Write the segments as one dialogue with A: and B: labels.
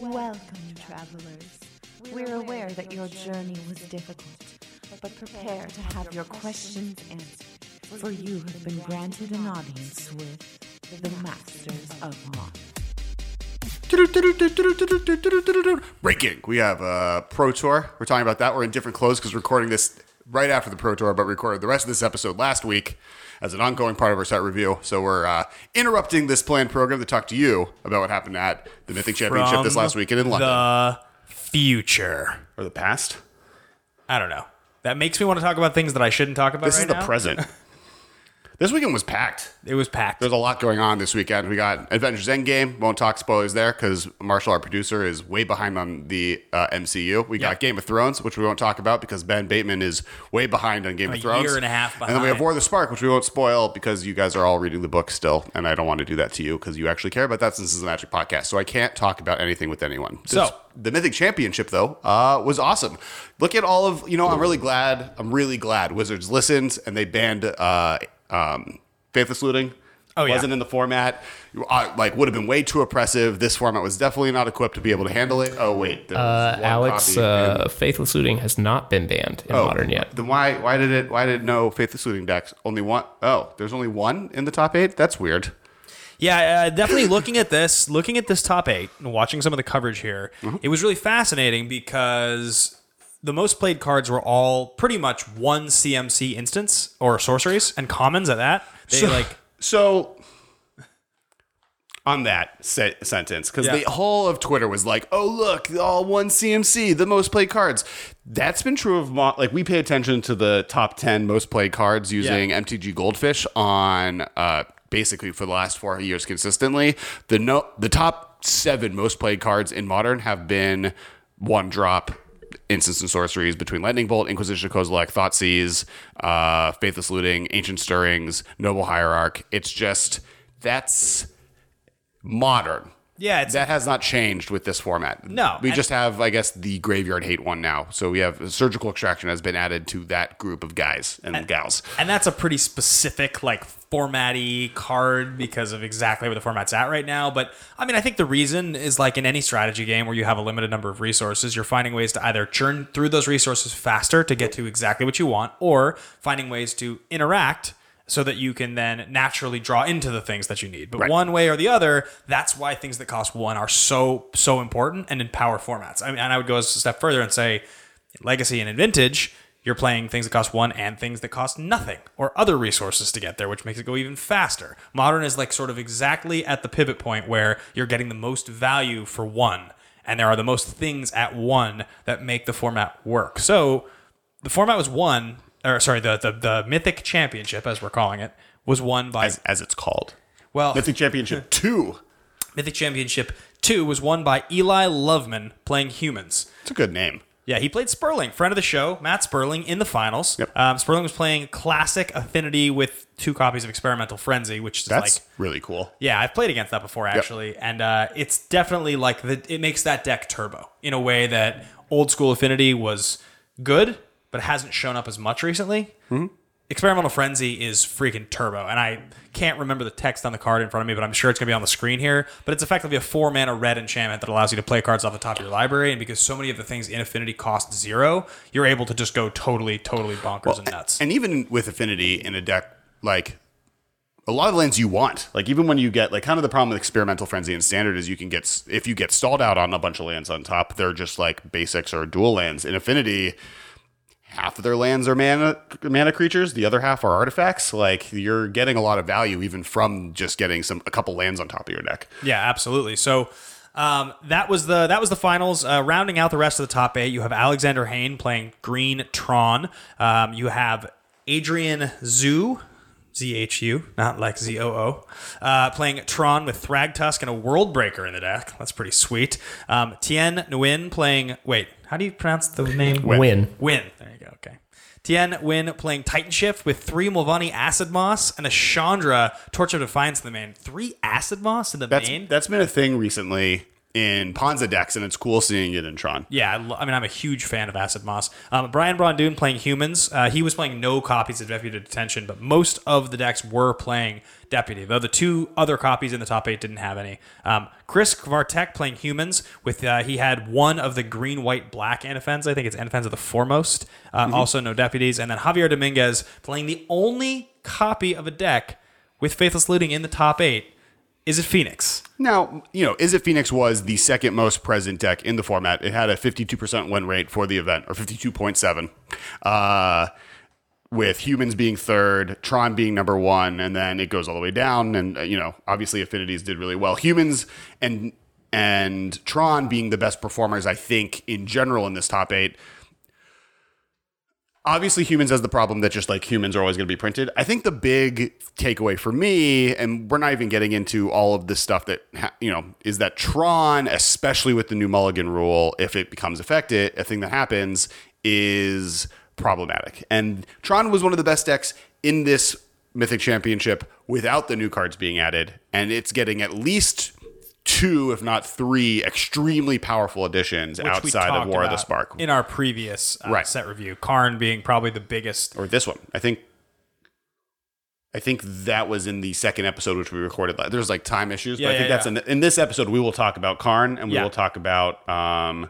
A: Welcome, travelers. We're aware that your journey was difficult, but prepare to have your questions answered, for you have been granted an audience with the Masters of Mod.
B: Breaking. We have a Pro Tour. We're talking about that. We're in different clothes because we're recording this right after the Pro Tour, but recorded the rest of this episode last week as an ongoing part of our set review. So we're uh, interrupting this planned program to talk to you about what happened at the Mythic Championship this last weekend in London.
C: The future.
B: or the past.
C: I don't know. That makes me want to talk about things that I shouldn't talk about
B: This
C: right
B: is the
C: now.
B: present. this weekend was packed.
C: It was packed.
B: There's a lot going on this weekend. We got Avengers Endgame. Won't talk spoilers there because Marshall, our producer, is way behind on the uh, MCU. We got. Game of Thrones, which we won't talk about because Ben Bateman is way behind on Game
C: A
B: of Thrones.
C: year and a half
B: And then we have. War of the Spark, which we won't spoil because you guys are all reading the book still, and I don't want to do that to you because you actually care about that since this is a Magic podcast. So I can't talk about anything with anyone.
C: So-
B: This- the Mythic Championship though uh, was awesome. Look at all of you know. I'm really glad. I'm really glad Wizards listened and they banned uh, um, Faithless Looting.
C: Oh, yeah.
B: wasn't in the format. Uh, like would have been way too oppressive. This format was definitely not equipped to be able to handle it. Oh wait,
D: Uh, Alex,
B: copy
D: uh, Faithless Looting has not been banned in
B: Oh,
D: Modern yet.
B: Then why why did it why did no Faithless Looting decks only one? Oh, there's only one in the top eight. That's weird.
C: Yeah, uh, definitely looking at this, looking at this top eight, and watching some of the coverage here,
B: Mm-hmm.
C: it was really fascinating because the most played cards were all pretty much one CMC instants or sorceries and commons at that. They
B: So-
C: like
B: So on that se- sentence, because
C: Yeah.
B: the whole of Twitter was like, "Oh look, all one CMC, the most played cards." That's been true of mo- like we pay attention to the top ten most played cards using MTG Goldfish on uh, basically for the last four years consistently. The no the top seven most played cards in Modern have been one drop. Instants and sorceries between Lightning Bolt, Inquisition Kozilek, Thoughtseize, uh, Faithless Looting, Ancient Stirrings, Noble Hierarch. It's just that's modern.
C: Yeah, it's-
B: that has not changed with this format.
C: No,
B: we just have, I guess, the graveyard hate one now. So we have surgical extraction has been added to that group of guys and, gals.
C: And that's a pretty specific, like, formatty card because of exactly where the format's at right now. But I mean, I think the reason is like in any strategy game where you have a limited number of resources, you're finding ways to either churn through those resources faster to get to exactly what you want, or finding ways to interact so that you can then naturally draw into the things that you need. But
B: Right.
C: one way or the other, that's why things that cost one are so so important and in power formats. I mean, and I would go a step further and say, in Legacy and in Vintage, you're playing things that cost one and things that cost nothing or other resources to get there, which makes it go even faster. Modern is like sort of exactly at the pivot point where you're getting the most value for one, and there are the most things at one that make the format work. So the format was won, or sorry, the the, the Mythic Championship, as we're calling it, was won by
B: As, as it's called.
C: well
B: Mythic Championship 2.
C: Mythic Championship two was won by Eli Loveman playing humans.
B: It's a good name.
C: Yeah, he played Sperling, friend of the show, Matt Sperling, in the finals.
B: Yep.
C: Um, Sperling was playing Classic Affinity with two copies of Experimental Frenzy, which is
B: That's
C: like,
B: really cool.
C: yeah, I've played against that before actually, and uh, it's definitely like the it makes that deck turbo in a way that old school Affinity was good, but hasn't shown up as much recently. Mm-hmm. Experimental Frenzy is freaking turbo, and I can't remember the text on the card in front of me, but I'm sure it's gonna be on the screen here. But it's effectively a four mana red enchantment that allows you to play cards off the top of your library, and because so many of the things in Affinity cost zero, you're able to just go totally, totally bonkers and nuts.
B: And even with Affinity in a deck, like a lot of lands you want. Like even when you get like kind of the problem with experimental frenzy and standard is you can get if you get stalled out on a bunch of lands on top, they're just like basics or dual lands. In Affinity, half of their lands are mana mana creatures, the other half are artifacts. Like you're getting a lot of value even from just getting some a couple lands on top of your deck.
C: Yeah, absolutely. So um, that was the that was the finals. Uh, rounding out the rest of the top eight, you have Alexander Hayne playing Green Tron. Um, you have Adrian Zhu. Z H U, not like Z O O, uh, playing Tron with Thragtusk and a World Breaker in the deck. That's pretty sweet. Um, Thien Nguyen playing. Wait, how do you pronounce the name?
D: Win.
C: Win. There you go. Okay. Thien Win playing Titan Shift with three Mwonvuli Acid Moss and a Chandra Torch of Defiance in the main. Three Acid Moss in the
B: That's
C: main.
B: that's been a thing recently. In Ponza decks, and it's cool seeing it in Tron.
C: Yeah, I, lo- I mean, I'm a huge fan of Acid Moss. Um, Brian Braun-Duin playing humans. Uh, he was playing no copies of Deputy Detention, but most of the decks were playing Deputy, though the two other copies in the top eight didn't have any. Um, Chris Kvartek playing humans with uh, he had one of the green, white, black Anafenzas. I think it's Anafenza of the foremost. Uh, Also no deputies, and then Javier Dominguez playing the only copy of a deck with Faithless Looting in the top eight. Is it Phoenix?
B: Now, you know, Is It Phoenix was the second most present deck in the format. It had a 52% win rate for the event, or 52.7, uh, with humans being third, Tron being number one, and then it goes all the way down. And, uh, you know, obviously Affinities did really well. Humans and and Tron being the best performers, I think, in general in this top eight. Obviously, humans has the problem that just like humans are always going to be printed. I think the big takeaway for me, and we're not even getting into all of this stuff that ha- you know, is that Tron, especially with the new Mulligan rule, if it becomes effective, a thing that happens is problematic. And Tron was one of the best decks in this Mythic Championship without the new cards being added, and it's getting at least two, if not three, extremely powerful additions
C: which
B: outside of War of the Spark.
C: in our previous uh,
B: Right.
C: set review. Karn being probably the biggest.
B: or this one. I think I think that was in the second episode which we recorded. There's like time issues,
C: Yeah,
B: but I think
C: yeah,
B: that's
C: yeah.
B: in, in this episode we will talk about Karn and we
C: Yeah.
B: will talk about um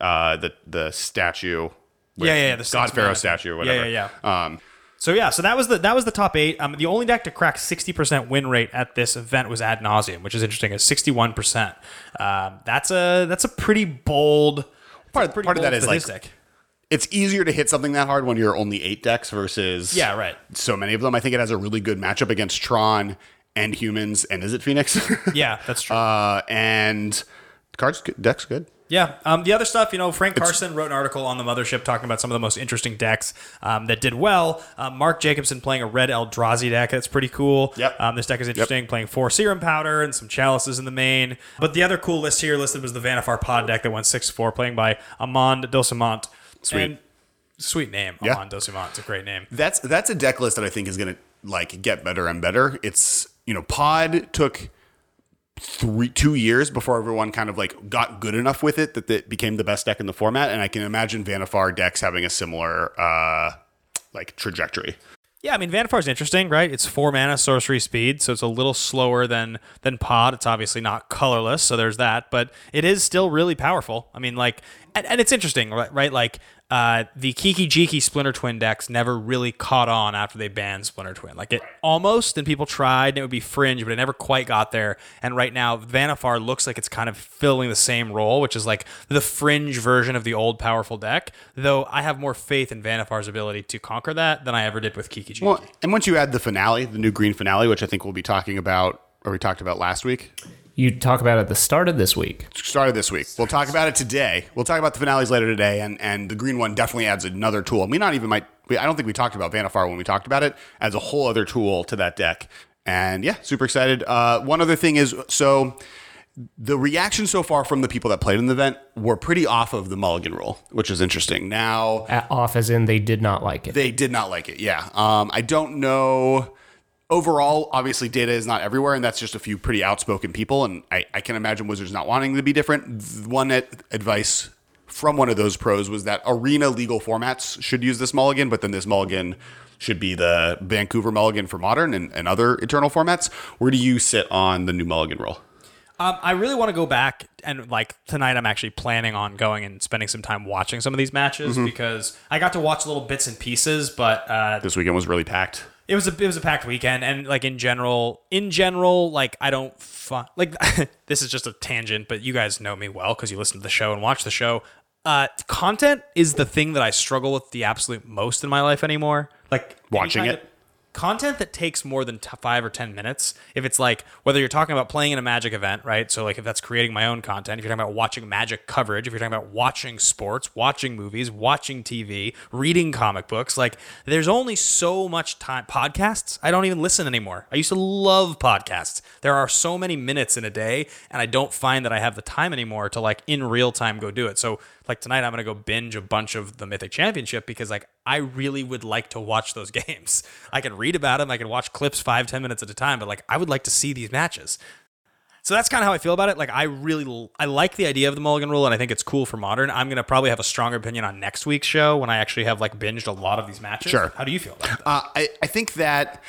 B: uh the the statue.
C: Yeah, yeah, yeah, the
B: God Pharaoh statue or whatever.
C: Yeah,
B: whatever.
C: yeah,
B: Um
C: So yeah, so that was the that was the top eight. Um, the only deck to crack sixty percent win rate at this event was Ad Nauseam, which is interesting. Is sixty one percent. Um, that's a that's a pretty bold.
B: part,
C: pretty
B: part of that
C: bold
B: is like
C: statistic.
B: it's easier to hit something that hard when you're only eight decks versus
C: Yeah, right.
B: so many of them. I think it has a really good matchup against Tron and humans and is it Phoenix?
C: Yeah, that's true.
B: uh and cards deck's good.
C: Yeah. Um, the other stuff, you know, Frank Karsten wrote an article on the Mothership talking about some of the most interesting decks um, that did well. Um, Mark Jacobson playing a red Eldrazi deck. That's pretty cool.
B: Yep.
C: Um, this deck is interesting, playing four Serum Powder and some Chalices in the main. But the other cool list here listed was the Vannifar Pod deck that went 6 4, playing by Amand Dosimont.
B: Sweet.
C: And sweet name,
B: Yeah.
C: Amand Dosimont. It's a great name.
B: That's that's a deck list that I think is gonna like get better and better. It's you know, Pod took three two years before everyone kind of like got good enough with it that it became the best deck in the format, and I can imagine Vannifar decks having a similar uh like trajectory.
C: Yeah, I mean Vannifar's interesting, right? It's four mana, sorcery speed, so it's a little slower than than Pod. It's obviously not colorless, so there's that, but it is still really powerful. I mean, like, and, and it's interesting, right? right? Like, uh, the Kiki Jiki Splinter Twin decks never really caught on after they banned Splinter Twin. Like, it almost, and people tried, and it would be fringe, but it never quite got there. And right now, Vannifar looks like it's kind of filling the same role, which is like the fringe version of the old powerful deck. Though I have more faith in Vannifar's ability to conquer that than I ever did with Kiki Jiki.
B: Well, and once you add the finale, the new green finale, which I think we'll be talking about or we talked about last week,
D: You talk about it at the start of this week.
B: started this week. We'll talk about it today. We'll talk about the finales later today, and and the green one definitely adds another tool. I mean, not even might. We, I don't think we talked about Vannifar when we talked about it as a whole other tool to that deck. And yeah, super excited. Uh, one other thing is so. The reaction so far from the people that played in the event were pretty off of the Mulligan rule, which is interesting. Now,
D: At, off as in they did not like it.
B: they did not like it. Yeah. Um, I don't know. Overall, obviously, data is not everywhere, and that's just a few pretty outspoken people. And I, I can imagine Wizards not wanting to be different. One ad- advice from one of those pros was that arena legal formats should use this mulligan, but then this mulligan should be the Vancouver mulligan for modern and, and other eternal formats. Where do you sit on the new mulligan rule?
C: Um, I really want to go back and like tonight. I'm actually planning on going and spending some time watching some of these matches
B: Mm-hmm.
C: because I got to watch little bits and pieces, but uh,
B: This weekend was really packed.
C: It was a it was a packed weekend, and like in general, in general, like I don't fu- like this is just a tangent, but you guys know me well because you listen to the show and watch the show. Uh, content is the thing that I struggle with the absolute most in my life anymore. Like
B: Watching it?
C: of- content that takes more than t- five or ten minutes if it's like whether you're talking about playing in a magic event right? So like if that's creating my own content if you're talking about watching magic coverage if you're talking about watching sports watching movies watching tv reading comic books like there's only so much time podcasts i don't even listen anymore. I used to love podcasts. There are so many minutes in a day and i don't find that i have the time anymore to like in real time go do it. So like tonight i'm gonna go binge a bunch of the mythic championship because like i really would like to watch those games i can read about them i can watch clips five ten minutes at a time but like i would like to see these matches So that's kind of how I feel about it. Like I really I like the idea of the mulligan rule, and I think it's cool for modern. I'm gonna probably have a stronger opinion on next week's show when I actually have like binged a lot of these matches.
B: Sure.
C: How do you feel about that?
B: Uh, I, I think that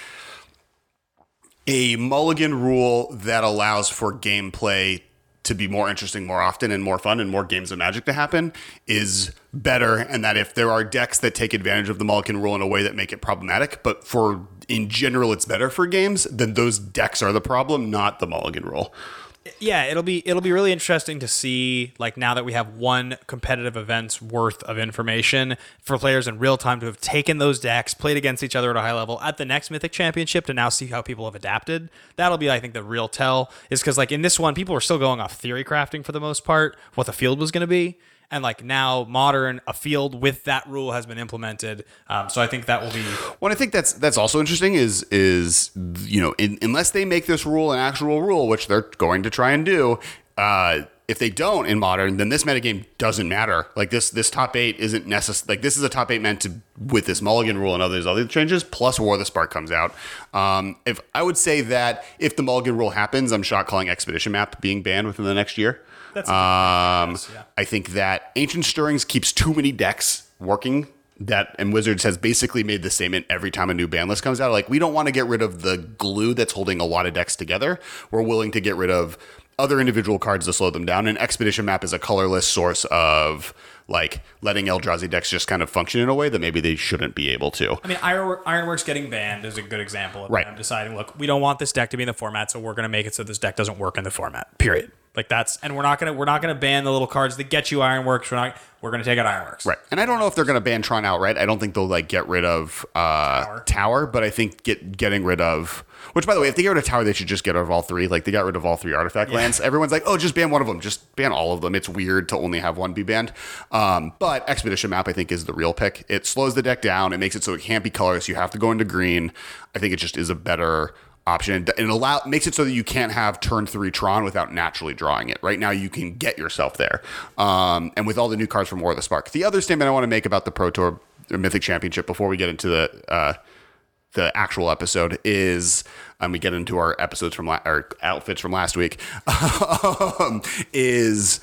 B: a mulligan rule that allows for gameplay to be more interesting more often and more fun and more games of magic to happen is better and that if there are decks that take advantage of the mulligan rule in a way that make it problematic but for in general it's better for games then those decks are the problem not the mulligan rule
C: yeah, it'll be it'll be really interesting to see like now that we have one competitive event's worth of information for players in real time to have taken those decks, played against each other at a high level at the next Mythic Championship to now see how people have adapted. That'll be I think the real tell is because like in this one people were still going off theory crafting for the most part what the field was going to be. And like now, modern a field with that rule has been implemented. Um, so I think that will be
B: What I think that's that's also interesting is is you know in, unless they make this rule an actual rule, which they're going to try and do, uh, if they don't in modern, then this metagame doesn't matter. Like this this top eight isn't necessary. Like this is a top eight meant to with this mulligan rule and others other changes. Plus, War the Spark comes out. Um, if I would say that if the mulligan rule happens, I'm shot calling Expedition Map being banned within the next year.
C: That's
B: um, I think that Ancient Stirrings keeps too many decks working. That and Wizards has basically made the statement every time a new ban list comes out. Like we don't want to get rid of the glue that's holding a lot of decks together. We're willing to get rid of other individual cards to slow them down. And Expedition Map is a colorless source of like letting Eldrazi decks just kind of function in a way that maybe they shouldn't be able to.
C: I mean, Iron, Ironworks getting banned is a good example of
B: Right.
C: them deciding, look, we don't want this deck to be in the format, so we're going to make it so this deck doesn't work in the format. Period. Like that's, and we're not gonna we're not gonna ban the little cards that get you Ironworks. We're not. We're gonna take out Ironworks.
B: Right. And I don't know if they're to ban Tron outright. I don't think they'll like get rid of uh, Tower. but I think get getting rid of. Which, by the way, if they get rid of Tower, they should just get rid of all three. Like they got rid of all three artifact lands. Everyone's like, oh, just ban one of them. Just ban all of them. It's weird to only have one be banned. Um, but Expedition Map, I think, is the real pick. It slows the deck down. It makes it so it can't be colorless. You have to go into green. I think it just is a better option and it allow makes it so that you can't have turn three Tron without naturally drawing it. Right now, you can get yourself there, um, and with all the new cards from War of the Spark. The other statement I want to make about the Pro Tour or Mythic Championship before we get into the uh, the actual episode is, and we get into our episodes from la- our outfits from last week, um, is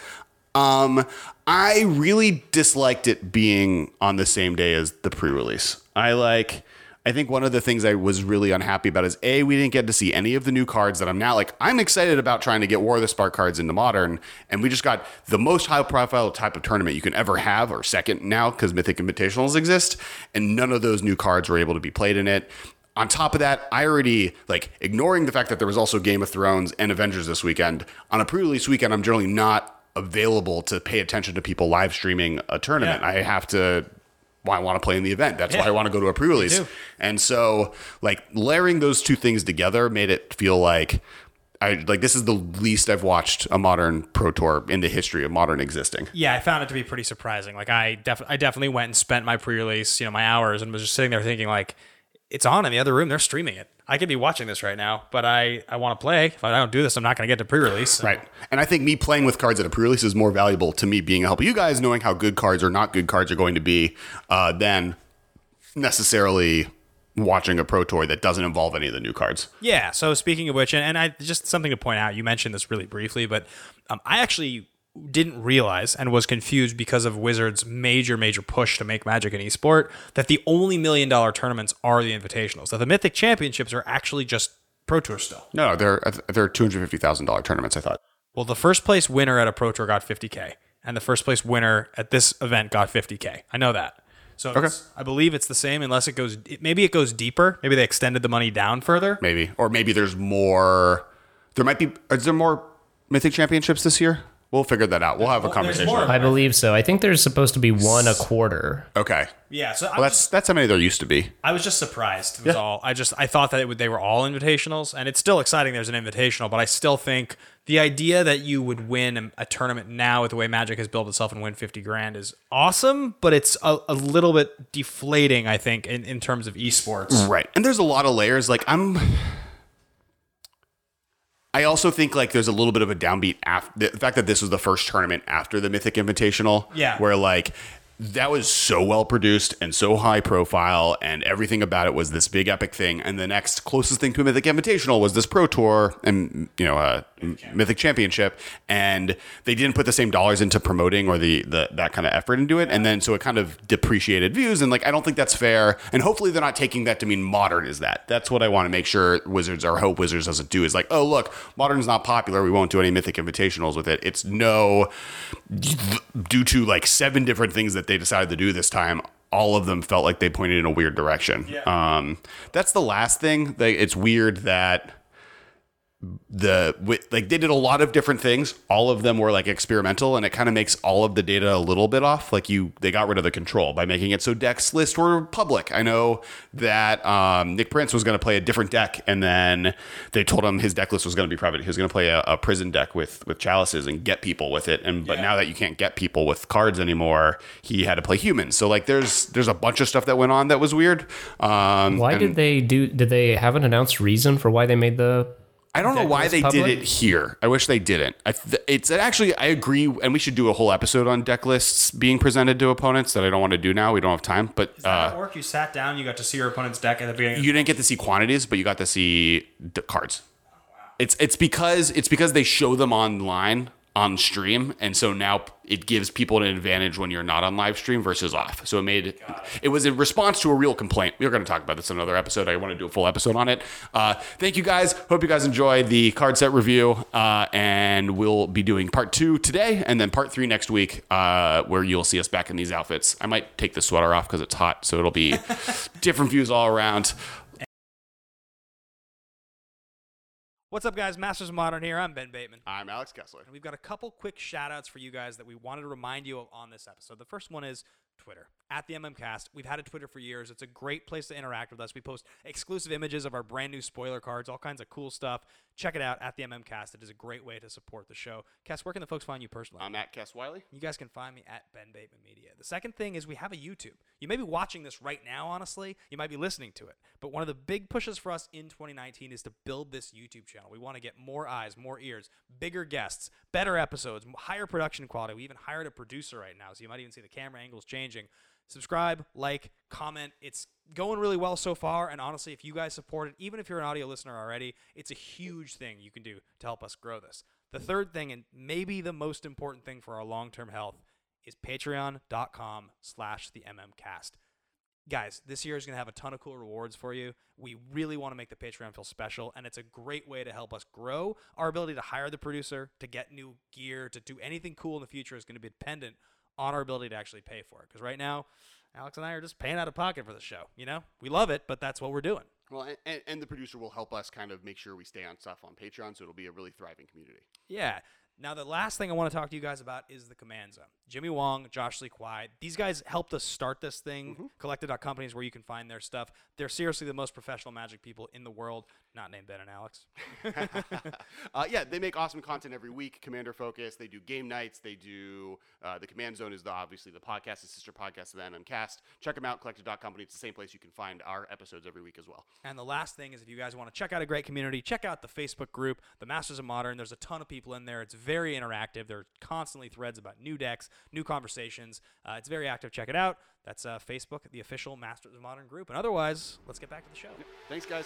B: um, I really disliked it being on the same day as the pre-release. I like. I think one of the things I was really unhappy about is a we didn't get to see any of the new cards that I'm now like I'm excited about trying to get War of the Spark cards into Modern, and we just got the most high profile type of tournament you can ever have, or second now because Mythic Invitationals exist, and none of those new cards were able to be played in it. On top of that, I already like ignoring the fact that there was also Game of Thrones and Avengers this weekend. On a pre-release weekend, I'm generally not available to pay attention to people live streaming a tournament.
C: Yeah.
B: I have to why I want to play in the event. That's why I want to go to a pre-release. And so like layering those two things together made it feel like I like this is the least I've watched a modern pro tour in the history of modern existing.
C: Yeah, I found it to be pretty surprising. Like I def- I definitely went and spent my pre-release, you know, my hours, and was just sitting there thinking like, it's on in the other room. They're streaming it. I could be watching this right now, but I I want to play. If I don't do this, I'm not going to get to pre-release.
B: Right. And I think me playing with cards at a pre-release is more valuable to me being a help you guys knowing how good cards or not good cards are going to be uh, than necessarily watching a pro tour that doesn't involve any of the new cards.
C: Yeah. So speaking of which, and, and I just something to point out. You mentioned this really briefly, but um, I actually didn't realize and was confused because of Wizards' major, major push to make Magic an esport that the only million dollar tournaments are the invitationals. That the Mythic Championships are actually just Pro Tour still.
B: No, they're uh, they're two hundred fifty thousand dollar tournaments. I thought.
C: Well, the first place winner at a Pro Tour got 50k, and the first place winner at this event got 50k. I know that. So it's, I believe it's the same, unless it goes. Maybe it goes deeper. Maybe they extended the money down further.
B: Maybe, or maybe there's more. There might be. Is there more Mythic Championships this year? We'll figure that out. We'll have a conversation.
C: more.
D: I believe so. I think there's supposed to be one a quarter.
B: Okay.
C: Yeah. So I
B: Well,
C: was,
B: that's that's how many there used to be.
C: I was just surprised. It was all. I just I thought that it would, they were all invitationals, and it's still exciting. There's an invitational, but I still think the idea that you would win a, a tournament now with the way Magic has built itself and win 50 grand is awesome, but it's a, a little bit deflating. I think in, in terms of esports.
B: Right. And there's a lot of layers. Like I'm I also think like there's a little bit of a downbeat after the fact that this was the first tournament after the Mythic Invitational.
C: Yeah.
B: Where like that was so well produced and so high profile, and everything about it was this big epic thing. And the next closest thing to a Mythic Invitational was this Pro Tour and you know a Mythic Championship, and they didn't put the same dollars into promoting or the, the that kind of effort into it, and then so it kind of depreciated views. And like I don't think that's fair. And hopefully they're not taking that to mean modern is that. That's what I want to make sure Wizards or hope Wizards doesn't do is like, oh look, modern's not popular. We won't do any Mythic Invitationals with it. It's no due to like seven different things that they decided to do this time all of them felt like they pointed in a weird direction um, that's the last thing Like, it's weird that the like they did a lot of different things all of them were like experimental and it kind of makes all of the data a little bit off like you they got rid of the control by making it so decks list were public i know that um, nick prince was going to play a different deck and then they told him his deck list was going to be private he was going to play a, a prison deck with with chalices and get people with it and but now that you can't get people with cards anymore he had to play humans so like there's there's a bunch of stuff that went on that was weird um
D: Why
B: and-
D: did they do? Did they have an announced reason for why they made the?
B: I don't know why they
D: public?
B: did it here. I wish they didn't. I th- it's actually I agree, and we should do a whole episode on deck lists being presented to opponents that I don't want to do now. We don't have time, but
C: Does that
B: uh,
C: work? You sat down, you got to see your opponent's deck at the beginning.
B: you didn't get to see quantities, but you got to see d- cards. It's it's because it's because they show them online on stream, and so now it gives people an advantage when you're not on live stream versus off. So it made it was in response to a real complaint. We are going to talk about this in another episode. I want to do a full episode on it. Uh, thank you guys. Hope you guys enjoy the card set review, uh, and we'll be doing part two today, and then part three next week, uh, where you'll see us back in these outfits. I might take the sweater off because it's hot, so it'll be different views all around.
C: What's up, guys? Masters of Modern here. I'm Ben Bateman.
B: I'm Alex Kessler.
C: And we've got a couple quick shout outs for you guys that we wanted to remind you of on this episode. The first one is Twitter at the MMCast. We've had a Twitter for years. It's a great place to interact with us. We post exclusive images of our brand new spoiler cards, all kinds of cool stuff. Check it out at the MMCast. It is a great way to support the show. Kess, where can the folks find you personally?
B: I'm at Kess Wylie.
C: You guys can find me at Ben Bateman Media. The second thing is we have a YouTube. You may be watching this right now, honestly. You might be listening to it. But one of the big pushes for us in 2019 is to build this YouTube channel. We want to get more eyes, more ears, bigger guests, better episodes, higher production quality. We even hired a producer right now, so you might even see the camera angles changing. Subscribe, like, comment. It's going really well so far. And honestly, if you guys support it, even if you're an audio listener already, it's a huge thing you can do to help us grow this. The third thing, and maybe the most important thing for our long-term health, is patreon.com slash the mmcast. Guys, this year is going to have a ton of cool rewards for you. We really want to make the Patreon feel special, and it's a great way to help us grow. Our ability to hire the producer, to get new gear, to do anything cool in the future is going to be dependent on our ability to actually pay for it. Because right now, Alex and I are just paying out of pocket for the show. You know, we love it, but that's what we're doing.
B: Well, and, and the producer will help us kind of make sure we stay on stuff on Patreon, so it'll be a really thriving community.
C: Yeah. Now, the last thing I want to talk to you guys about is the Command Zone. Jimmy Wong, Josh Lee Kwai, these guys helped us start this thing. Mm-hmm. Collected.company is where you can find their stuff. They're seriously the most professional magic people in the world, not named Ben and Alex.
B: uh, yeah, they make awesome content every week. Commander Focus. They do game nights. They do uh, the Command Zone is the obviously the podcast, the sister podcast of the MMCast. Check them out. Collected.company. It's the same place you can find our episodes every week as well.
C: And the last thing is if you guys want to check out a great community, check out the Facebook group, The Masters of Modern. There's a ton of people in there. It's very interactive. There are constantly threads about new decks, new conversations. Uh, it's very active. Check it out. That's uh, Facebook, the official Masters of Modern group. And otherwise, let's get back to the show.
B: Thanks, guys.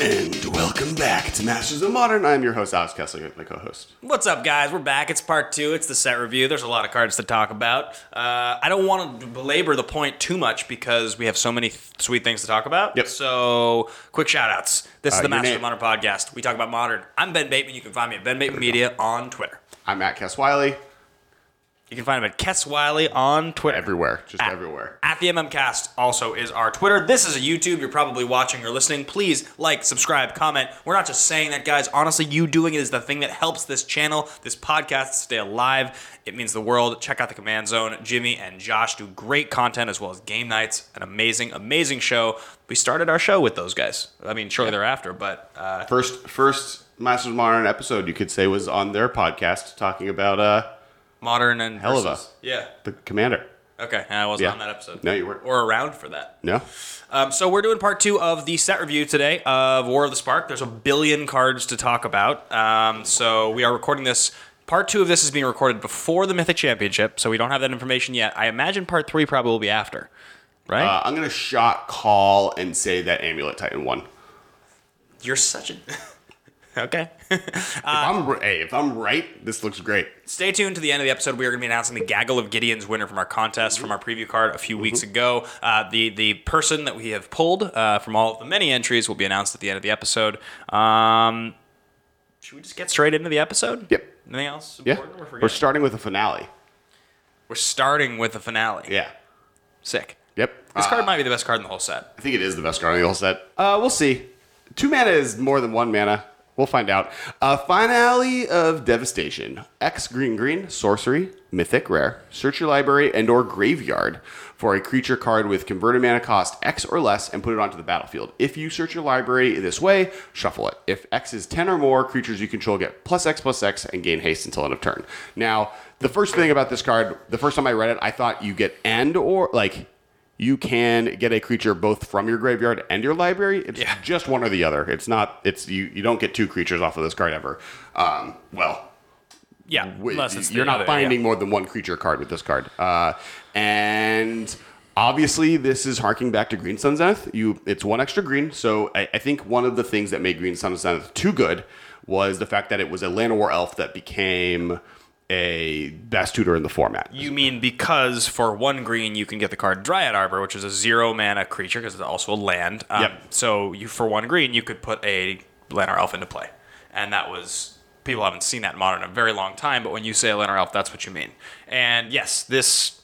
B: And welcome back to Masters of Modern. I'm your host, Alex Kessler, my co-host.
C: What's up, guys? We're back. It's part two. It's the set review. There's a lot of cards to talk about. Uh, I don't want to belabor the point too much because we have so many th- sweet things to talk about.
B: Yep.
C: So, quick shout outs. This is
B: Uh,
C: the Masters
B: name.
C: of Modern podcast. We talk about modern. I'm Ben Bateman. You can find me at Ben Bateman Media on Twitter.
B: I'm at Kess Wylie.
C: You can find him at Kess Wylie on Twitter.
B: Everywhere, just
C: At-
B: everywhere.
C: At the MMCast also is our Twitter. This is a YouTube. You're probably watching or listening. Please like, subscribe, comment. We're not just saying that, guys. Honestly, you doing it is the thing that helps this channel, this podcast stay alive. It means the world. Check out the Command Zone. Jimmy and Josh do great content as well as game nights. An amazing, amazing show. We started our show with those guys. I mean, shortly thereafter, but uh,
B: First, first Masters of Modern episode you could say was on their podcast talking about uh
C: modern and
B: Hell of a-
C: yeah.
B: the Commander.
C: Okay, I wasn't
B: Yeah.
C: on that episode.
B: No, you weren't.
C: Or around for that.
B: No,
C: Um, so we're doing part two of the set review today of War of the Spark. There's a billion cards to talk about. Um, so we are recording this Part two of this is being recorded before the Mythic Championship, so we don't have that information yet. I imagine part three probably will be after, right?
B: Uh, I'm gonna shot call and say that Amulet Titan won.
C: You're such a. okay.
B: if I'm hey, if I'm right, this looks great.
C: Stay tuned to the end of the episode. We are going to be announcing the Gaggle of Gideon's winner from our contest from our preview card a few weeks ago. Uh, the the person that we have pulled uh, from all of the many entries will be announced at the end of the episode. Um, should we just get straight into the episode?
B: Yep.
C: Anything else
B: Yeah.
C: We're,
B: we're starting with the finale.
C: We're starting with the finale.
B: Yeah.
C: Sick.
B: Yep.
C: This
B: Uh,
C: card might be the best card in the whole set.
B: I think it is the best card in the whole set. Uh, we'll see. Two mana is more than one mana. We'll find out. Uh, finale of Devastation. X green green sorcery mythic rare. Search your library and or graveyard for a creature card with converted mana cost X or less and put it onto the battlefield. If you search your library this way, shuffle it. If X is 10 or more, creatures you control get plus X plus X and gain haste until end of turn. Now, the first thing about this card, the first time I read it, I thought you get and or like you can get a creature both from your graveyard and your library. It's
C: Yeah.
B: just one or the other. It's not. It's you. You don't get two creatures off of this card ever. Um, well,
C: Yeah. it's
B: you're not
C: other,
B: finding
C: yeah.
B: more than one creature card with this card. Uh, and obviously, this is harking back to Green Sun Zenith. You, it's one extra green. So I, I think one of the things that made Green Sun Zenith too good was the fact that it was a Llanowar elf that became a best tutor in the format.
C: You mean because for one green you can get the card Dryad Arbor, which is a zero mana creature because it's also a land. Um,
B: Yep.
C: So you for one green you could put a Llanowar Elf into play, and that was people haven't seen that in modern in a very long time. But when you say a Llanowar Elf, that's what you mean. And yes, this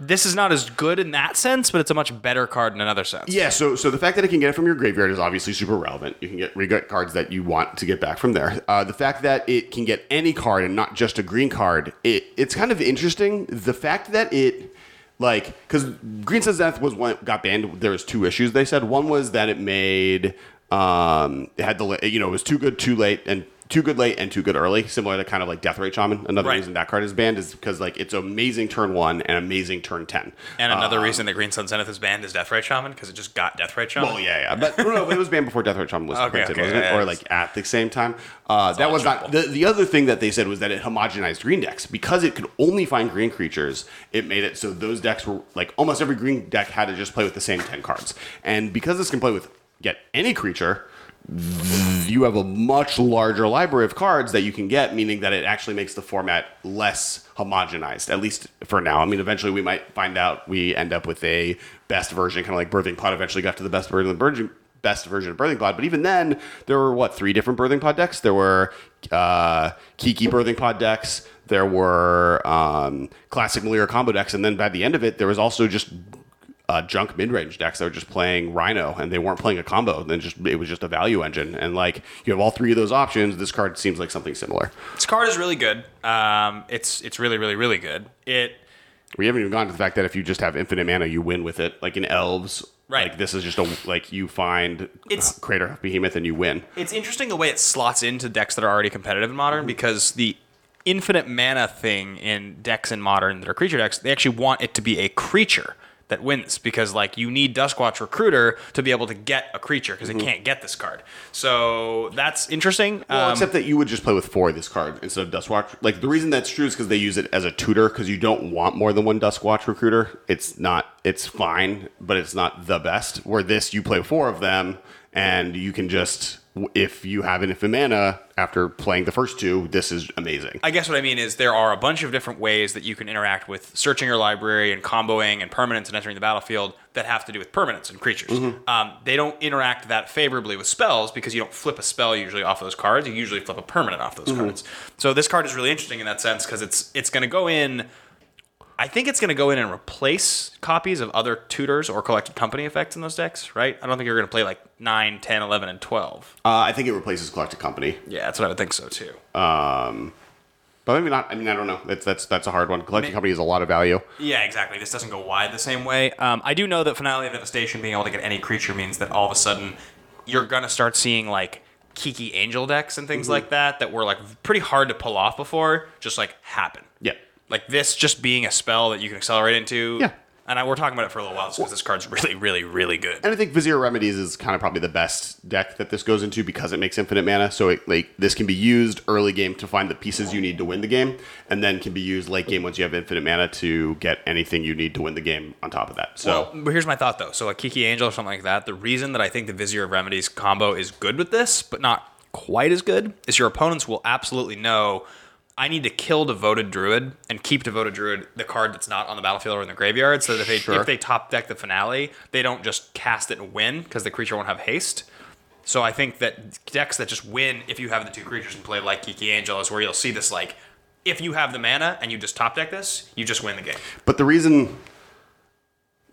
C: this is not as good in that sense, but it's a much better card in another sense.
B: Yeah, so so the fact that it can get it from your graveyard is obviously super relevant. You can get re-get cards that you want to get back from there. Uh, the fact that it can get any card and not just a green card, it, it's kind of interesting. The fact that it like because Green Sun's Death was one got banned. There was two issues. They said one was that it made um it had the you know it was too good too late and too good late and too good early, similar to kind of like Deathrite Shaman. Another
C: Right.
B: reason that card is banned is because like it's amazing turn one and amazing turn ten.
C: And another
B: Uh,
C: reason that Green Sun Zenith is banned is Deathrite Shaman because it just got Deathrite Shaman.
B: well, yeah, yeah, but no, but it was banned before Deathrite Shaman was
C: Okay,
B: printed,
C: okay,
B: wasn't it?
C: yeah,
B: Or like at the same time. Uh, that was not the, the other thing that they said was that it homogenized green decks because it could only find green creatures. It made it so those decks were like almost every green deck had to just play with the same ten cards, and because this can play with get any creature. You have a much larger library of cards that you can get, meaning that it actually makes the format less homogenized, at least for now. I mean, eventually we might find out we end up with a best version, kind of like Birthing Pod eventually got to the best version of Birthing, best version of Birthing Pod. But even then, there were what three different Birthing Pod decks? There were uh, Kiki Birthing Pod decks. There were um, classic Melira combo decks, and then by the end of it, there was also just uh, junk mid range decks that were just playing Rhino, and they weren't playing a combo. Then just it was just a value engine, and like you have all three of those options. This card seems like something similar.
C: This card is really good. Um, it's it's really really really good. It
B: We haven't even gone to the fact that if you just have infinite mana, you win with it. Like in Elves,
C: Right.
B: Like this is just a like you find
C: It's-
B: Craterhoof Behemoth and you win.
C: It's interesting the way it slots into decks that are already competitive in modern because the infinite mana thing in decks in modern that are creature decks, they actually want it to be a creature that wins because like you need Duskwatch Recruiter to be able to get a creature because it can't get this card. So that's interesting.
B: Well,
C: Um,
B: except that you would just play with four of this card instead of Duskwatch. Like the reason that's true is because they use it as a tutor because you don't want more than one Duskwatch recruiter. It's not. It's fine, but it's not the best. Where this, you play four of them, and you can just if you have an infinite mana after playing the first two, this is amazing.
C: I guess what I mean is there are a bunch of different ways that you can interact with searching your library and comboing and permanents and entering the battlefield that have to do with permanents and creatures. Um, they don't interact that favorably with spells because you don't flip a spell usually off those cards. You usually flip a permanent off those cards. So this card is really interesting in that sense because it's it's going to go in. I think it's going to go in and replace copies of other tutors or collected company effects in those decks, right? I don't think you're going to play like 9, 10, 11, and 12.
B: Uh, I think it replaces Collected Company.
C: Yeah, that's what I would think so too.
B: Um, but maybe not. I mean, I don't know. That's that's that's a hard one. Collected Company has a lot of value.
C: Yeah, exactly. This doesn't go wide the same way. Um, I do know that Finale of Devastation being able to get any creature means that all of a sudden you're gonna start seeing like Kiki Angel decks and things like that that were like pretty hard to pull off before, just like happen.
B: Yeah.
C: Like this just being a spell that you can accelerate into.
B: Yeah.
C: And I, we're talking about it for a little while because this card's really, really, really good.
B: And I think Vizier Remedies is kind of probably the best deck that this goes into because it makes infinite mana. So it, like this can be used early game to find the pieces you need to win the game, and then can be used late game once you have infinite mana to get anything you need to win the game on top of that. So
C: Well, but here's my thought though. So like Kiki Angel or something like that. The reason that I think the Vizier of Remedies combo is good with this, but not quite as good, is your opponents will absolutely know. I need to kill Devoted Druid and keep Devoted Druid the card that's not on the battlefield or in the graveyard, so that if they
B: Sure.
C: if they top deck the finale, they don't just cast it and win because the creature won't have haste. So I think that decks that just win if you have the two creatures in play, like Kiki Angel, is where you'll see this like. If you have the mana and you just top deck this, you just win the game.
B: But the reason,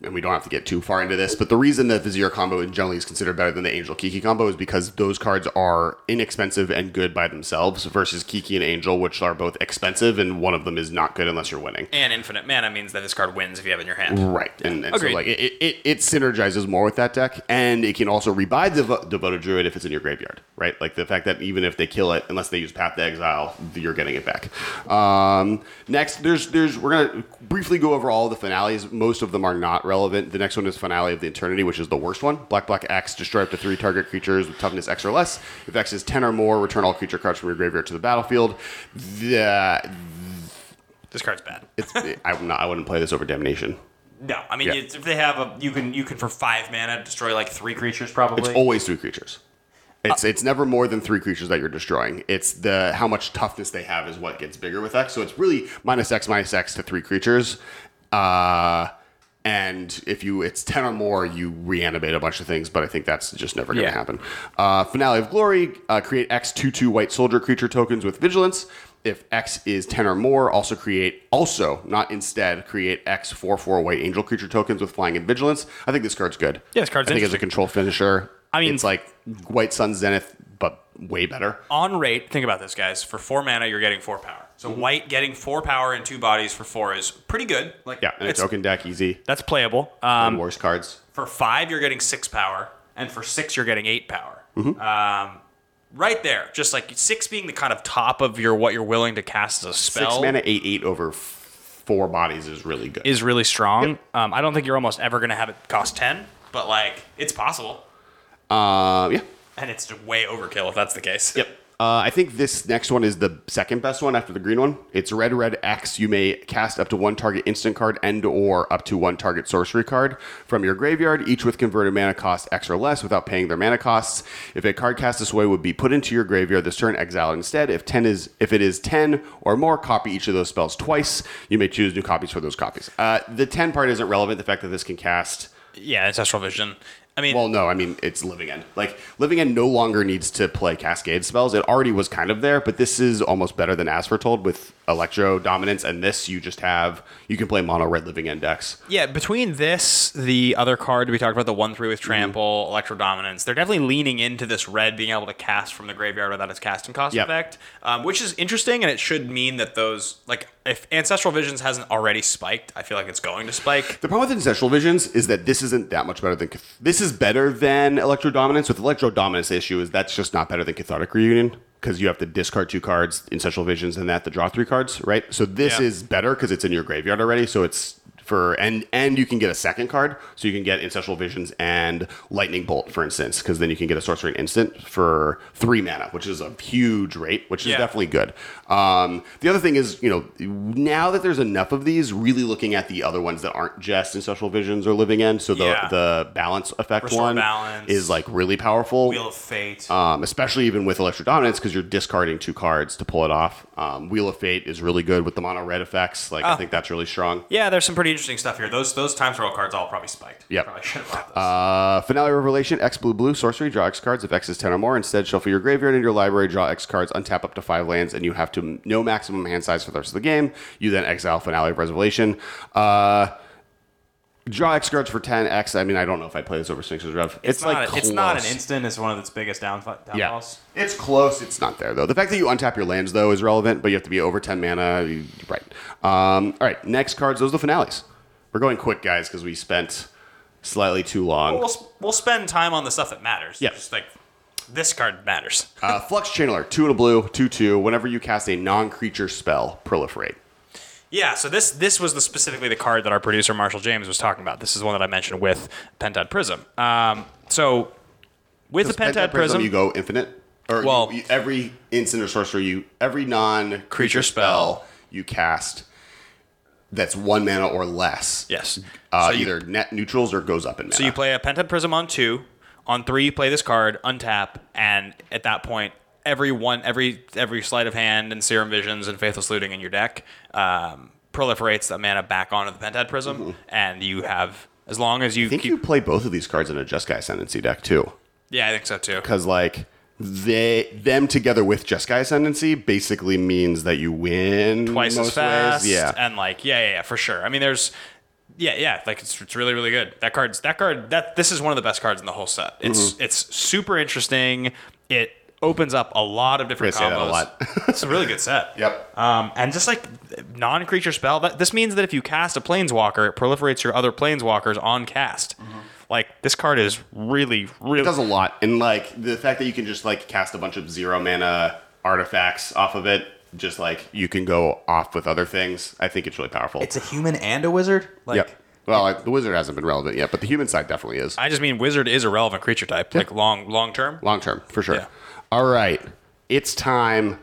B: and we don't have to get too far into this, but the reason that Vizier combo generally is considered better than the Angel Kiki combo is because those cards are inexpensive and good by themselves versus Kiki and Angel, which are both expensive and one of them is not good unless you're winning.
C: And infinite mana means that this card wins if you have it in your hand.
B: Right, and, and so like it, it, it synergizes more with that deck, and it can also rebuy Devo- Devoted Druid if it's in your graveyard, right? Like the fact that even if they kill it, unless they use Path to Exile, you're getting it back. Um, next, there's there's we're gonna briefly go over all the finales. Most of them are not relevant. The next one is Finale of the Eternity, which is the worst one. Black Black X destroy up to three target creatures with toughness X or less. If X is ten or more, return all creature cards from your graveyard to the battlefield. The
C: This card's bad.
B: it's I, would not, I wouldn't play this over Damnation.
C: No, I mean
B: Yeah.
C: it's, if they have a, you can you can for five mana destroy like three creatures probably.
B: It's always three creatures. It's it's never more than three creatures that you're destroying. It's the how much toughness they have is what gets bigger with X. So it's really minus X minus X to three creatures. Uh, and if you it's ten or more, you reanimate a bunch of things. But I think that's just never going to
C: Yeah.
B: happen. Uh, Finale of Glory: uh, create X two two white soldier creature tokens with vigilance. If X is ten or more, also create also not instead create X four four white angel creature tokens with flying and vigilance. I think this card's good.
C: Yeah, this card's
B: I think as a control finisher.
C: I mean-
B: it's like White Sun Zenith, but way better.
C: on rate. Think about this, guys. For four mana, you're getting four power. So white getting four power and two bodies for four is pretty good. Like
B: Mm-hmm. Yeah, and a
C: it's-
B: token deck, easy.
C: that's playable.
B: Um, worse cards.
C: for five, you're getting six power, and for six, you're getting eight power.
B: Mm-hmm.
C: Um, right there, just like six being the kind of top of your what you're willing to cast as a spell.
B: Six mana, eight eight over four bodies is really good.
C: is really strong. Um, I don't think you're almost ever going to have it cost 10, but like it's possible.
B: uh, yeah.
C: And it's way overkill if that's the case.
B: Yep. Uh, I think this next one is the second best one after the green one. It's red, red X. You may cast up to one target instant card and or up to one target sorcery card from your graveyard, each with converted mana cost X or less without paying their mana costs. If a card cast this way would be put into your graveyard this turn, exile instead. If ten is if it is ten or more, copy each of those spells twice. You may choose new copies for those copies. Uh, the ten part isn't relevant. The fact that this can cast
C: Yeah, Ancestral Vision. I mean,
B: well, no, I mean it's Living End. Like Living End no longer needs to play Cascade spells. It already was kind of there, but this is almost better than As Foretold with Electro Dominance, and this you just have you can play mono red Living End decks.
C: yeah, between this, the other card we talked about, the 1 3 with Trample, Electro Dominance, they're definitely leaning into this red being able to cast from the graveyard without its casting cost
B: Yep.
C: effect, um, which is interesting, and it should mean that those, like, if Ancestral Visions hasn't already spiked, I feel like it's going to spike.
B: The problem with Ancestral Visions is that this isn't that much better than this is better than Electro Dominance. With Electro Dominance, issue is that's just not better than Cathartic Reunion because you have to discard two cards, Ancestral Visions, and that to draw three cards, right? So this
C: Yeah.
B: is better because it's in your graveyard already. So it's for and and you can get a second card, so you can get Ancestral Visions and Lightning Bolt, for instance, because then you can get a Sorcery Instant for three mana, which is a huge rate, which is
C: Yeah.
B: definitely good. Um, the other thing is, you know, now that there's enough of these, really looking at the other ones that aren't just Ancestral Visions or Living End, so the
C: Yeah.
B: the balance effect
C: Restore
B: one
C: balance.
B: is like really powerful.
C: Wheel of Fate.
B: Um, especially even with Electro Dominance, because you're discarding two cards to pull it off. Um, Wheel of Fate is really good with the mono red effects. Like I
C: Oh.
B: think that's really strong.
C: yeah, there's some pretty interesting stuff here. Those those time scroll cards all probably spiked.
B: Yep.
C: Probably should have bought those.
B: Uh, Finale Revelation, X blue blue sorcery, draw X cards. If X is ten or more, instead shuffle your graveyard into your library, draw X cards, untap up to five lands, and you have to no maximum hand size for the rest of the game. You then exile Finale of Revelation. Uh, draw X cards for ten X. I mean, I don't know if I play this over Sphinx's Rev. It's,
C: not,
B: like
C: it's not an instant. It's one of its biggest downfall,
B: Yeah, it's close. It's not there though. The fact that you untap your lands though is relevant, but you have to be over ten mana. You- Right. Um, all right. Next cards. Those are the finales. We're going quick, guys, because we spent slightly too long.
C: We'll, we'll spend time on the stuff that matters.
B: Yeah.
C: Just like this card matters.
B: Uh, Flux Channeler, two and a blue, two two. Whenever you cast a non-creature spell, proliferate.
C: Yeah, so this this was the specifically the card that our producer Marshall James was talking about. This is one that I mentioned with Pentad Prism. Um, so with the Pentad, Prism,
B: you go infinite. Or
C: Well-
B: you- you- every instant or sorcery, you every non
C: Creature spell.
B: you cast that's one mana or less.
C: yes.
B: Uh,
C: so you,
B: either net neutrals or goes up in mana.
C: so you play a Pentad Prism on two. On three, you play this card, untap, and at that point, every one, every every sleight of hand and Serum Visions and Faithless Looting in your deck um, proliferates that mana back onto the Pentad Prism, and you have as long as you
B: Mm-hmm. I think
C: keep.
B: you play both of these cards in a Jeskai Ascendancy deck too.
C: yeah, I think so too.
B: because like they them together with Jeskai Ascendancy basically means that you win
C: twice
B: most
C: as fast.
B: Ways. Yeah,
C: and like yeah, yeah, yeah, for sure. I mean, there's yeah, yeah, like it's, it's really really good. That card's that card that this is one of the best cards in the whole set. It's
B: Mm-hmm.
C: it's super interesting. It opens up a lot of different combos.
B: gonna say that a lot.
C: it's a really good set.
B: Yep.
C: Um, and just like non-creature spell, that this means that if you cast a planeswalker, it proliferates your other planeswalkers on cast. Like this card is really really
B: it does a lot, and like the fact that you can just like cast a bunch of zero mana artifacts off of it, just like you can go off with other things. I think it's really powerful.
E: It's a human and a wizard. Like,
B: yep. Well, like, the wizard hasn't been relevant yet, but the human side definitely is.
C: I just mean wizard is a relevant creature type, like long long term.
B: Long term, for sure.
C: Yeah.
B: All right, it's time.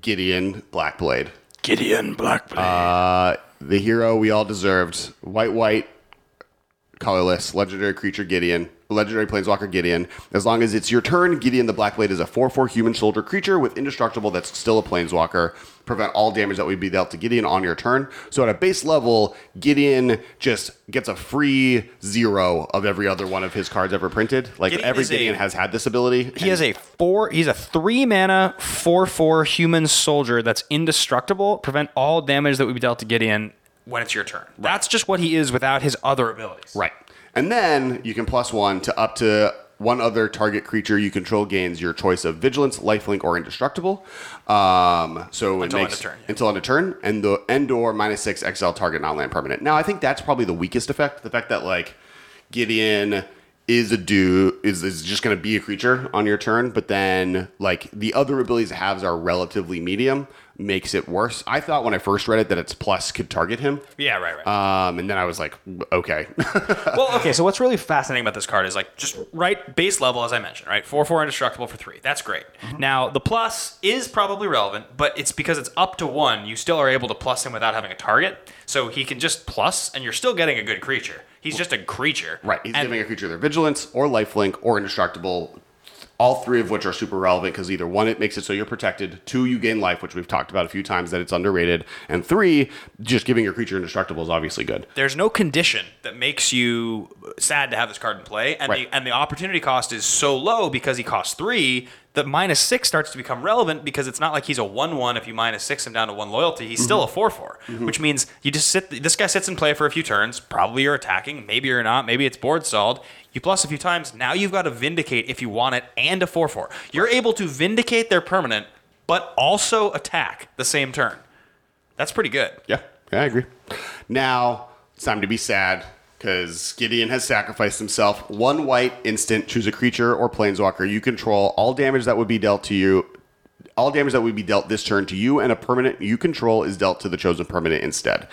B: Gideon Blackblade.
C: Gideon Blackblade.
B: Uh, the hero we all deserved. White, white, colorless, legendary creature Gideon, legendary planeswalker Gideon. As long as it's your turn, Gideon the Blackblade is a 4 4 human soldier creature with indestructible that's still a planeswalker. Prevent all damage that would be dealt to Gideon on your turn. So at a base level, Gideon just gets a free zero of every other one of his cards ever printed. Like
C: Gideon
B: every
C: is a-
B: Gideon has had this ability.
C: He has a four. He's a three mana four four human soldier that's indestructible. Prevent all damage that would be dealt to Gideon when it's your turn. That's just what he is without his other abilities.
B: Right. And then you can plus one to up to one other target creature you control gains your choice of vigilance, lifelink, or indestructible. Um, so
C: Until
B: it
C: end
B: makes
C: of turn, yeah.
B: until end of turn, and the end or minus six exile target non-land permanent. Now I think that's probably the weakest effect. The fact that like Gideon is a do is, is just going to be a creature on your turn, but then like the other abilities it has are relatively medium, makes it worse. I thought when I first read it that its plus could target him.
C: Yeah, right, right.
B: Um, and then I was like, okay.
C: well, okay. So what's really fascinating about this card is like just right base level, as I mentioned, right? Four four indestructible for three. That's great. Now the plus is probably relevant, but it's because it's up to one. You still are able to plus him without having a target, so he can just plus, and you're still getting a good creature. He's just a creature,
B: Right. He's
C: And-
B: giving a creature their vigilance or lifelink or indestructible. All three of which are super relevant because either one, it makes it so you're protected. Two, you gain life, which we've talked about a few times that it's underrated. And three, just giving your creature indestructible is obviously good.
C: there's no condition that makes you sad to have this card in play, and
B: Right.
C: the and the opportunity cost is so low because he costs three. The minus six starts to become relevant because it's not like he's a one-one. If you minus six him down to one loyalty, he's still mm-hmm. a four-four, mm-hmm. which means you just sit. This guy sits in play for a few turns. Probably you're attacking, maybe you're not. Maybe it's board stalled. You plus a few times. Now you've got to vindicate if you want it, and a four-four. You're able to vindicate their permanent, but also attack the same turn. That's pretty good.
B: Yeah, yeah, I agree. Now it's time to be sad because Gideon has sacrificed himself. One white instant, choose a creature or planeswalker you control. All damage that would be dealt to you, all damage that would be dealt this turn to you and a permanent you control is dealt to the chosen permanent instead.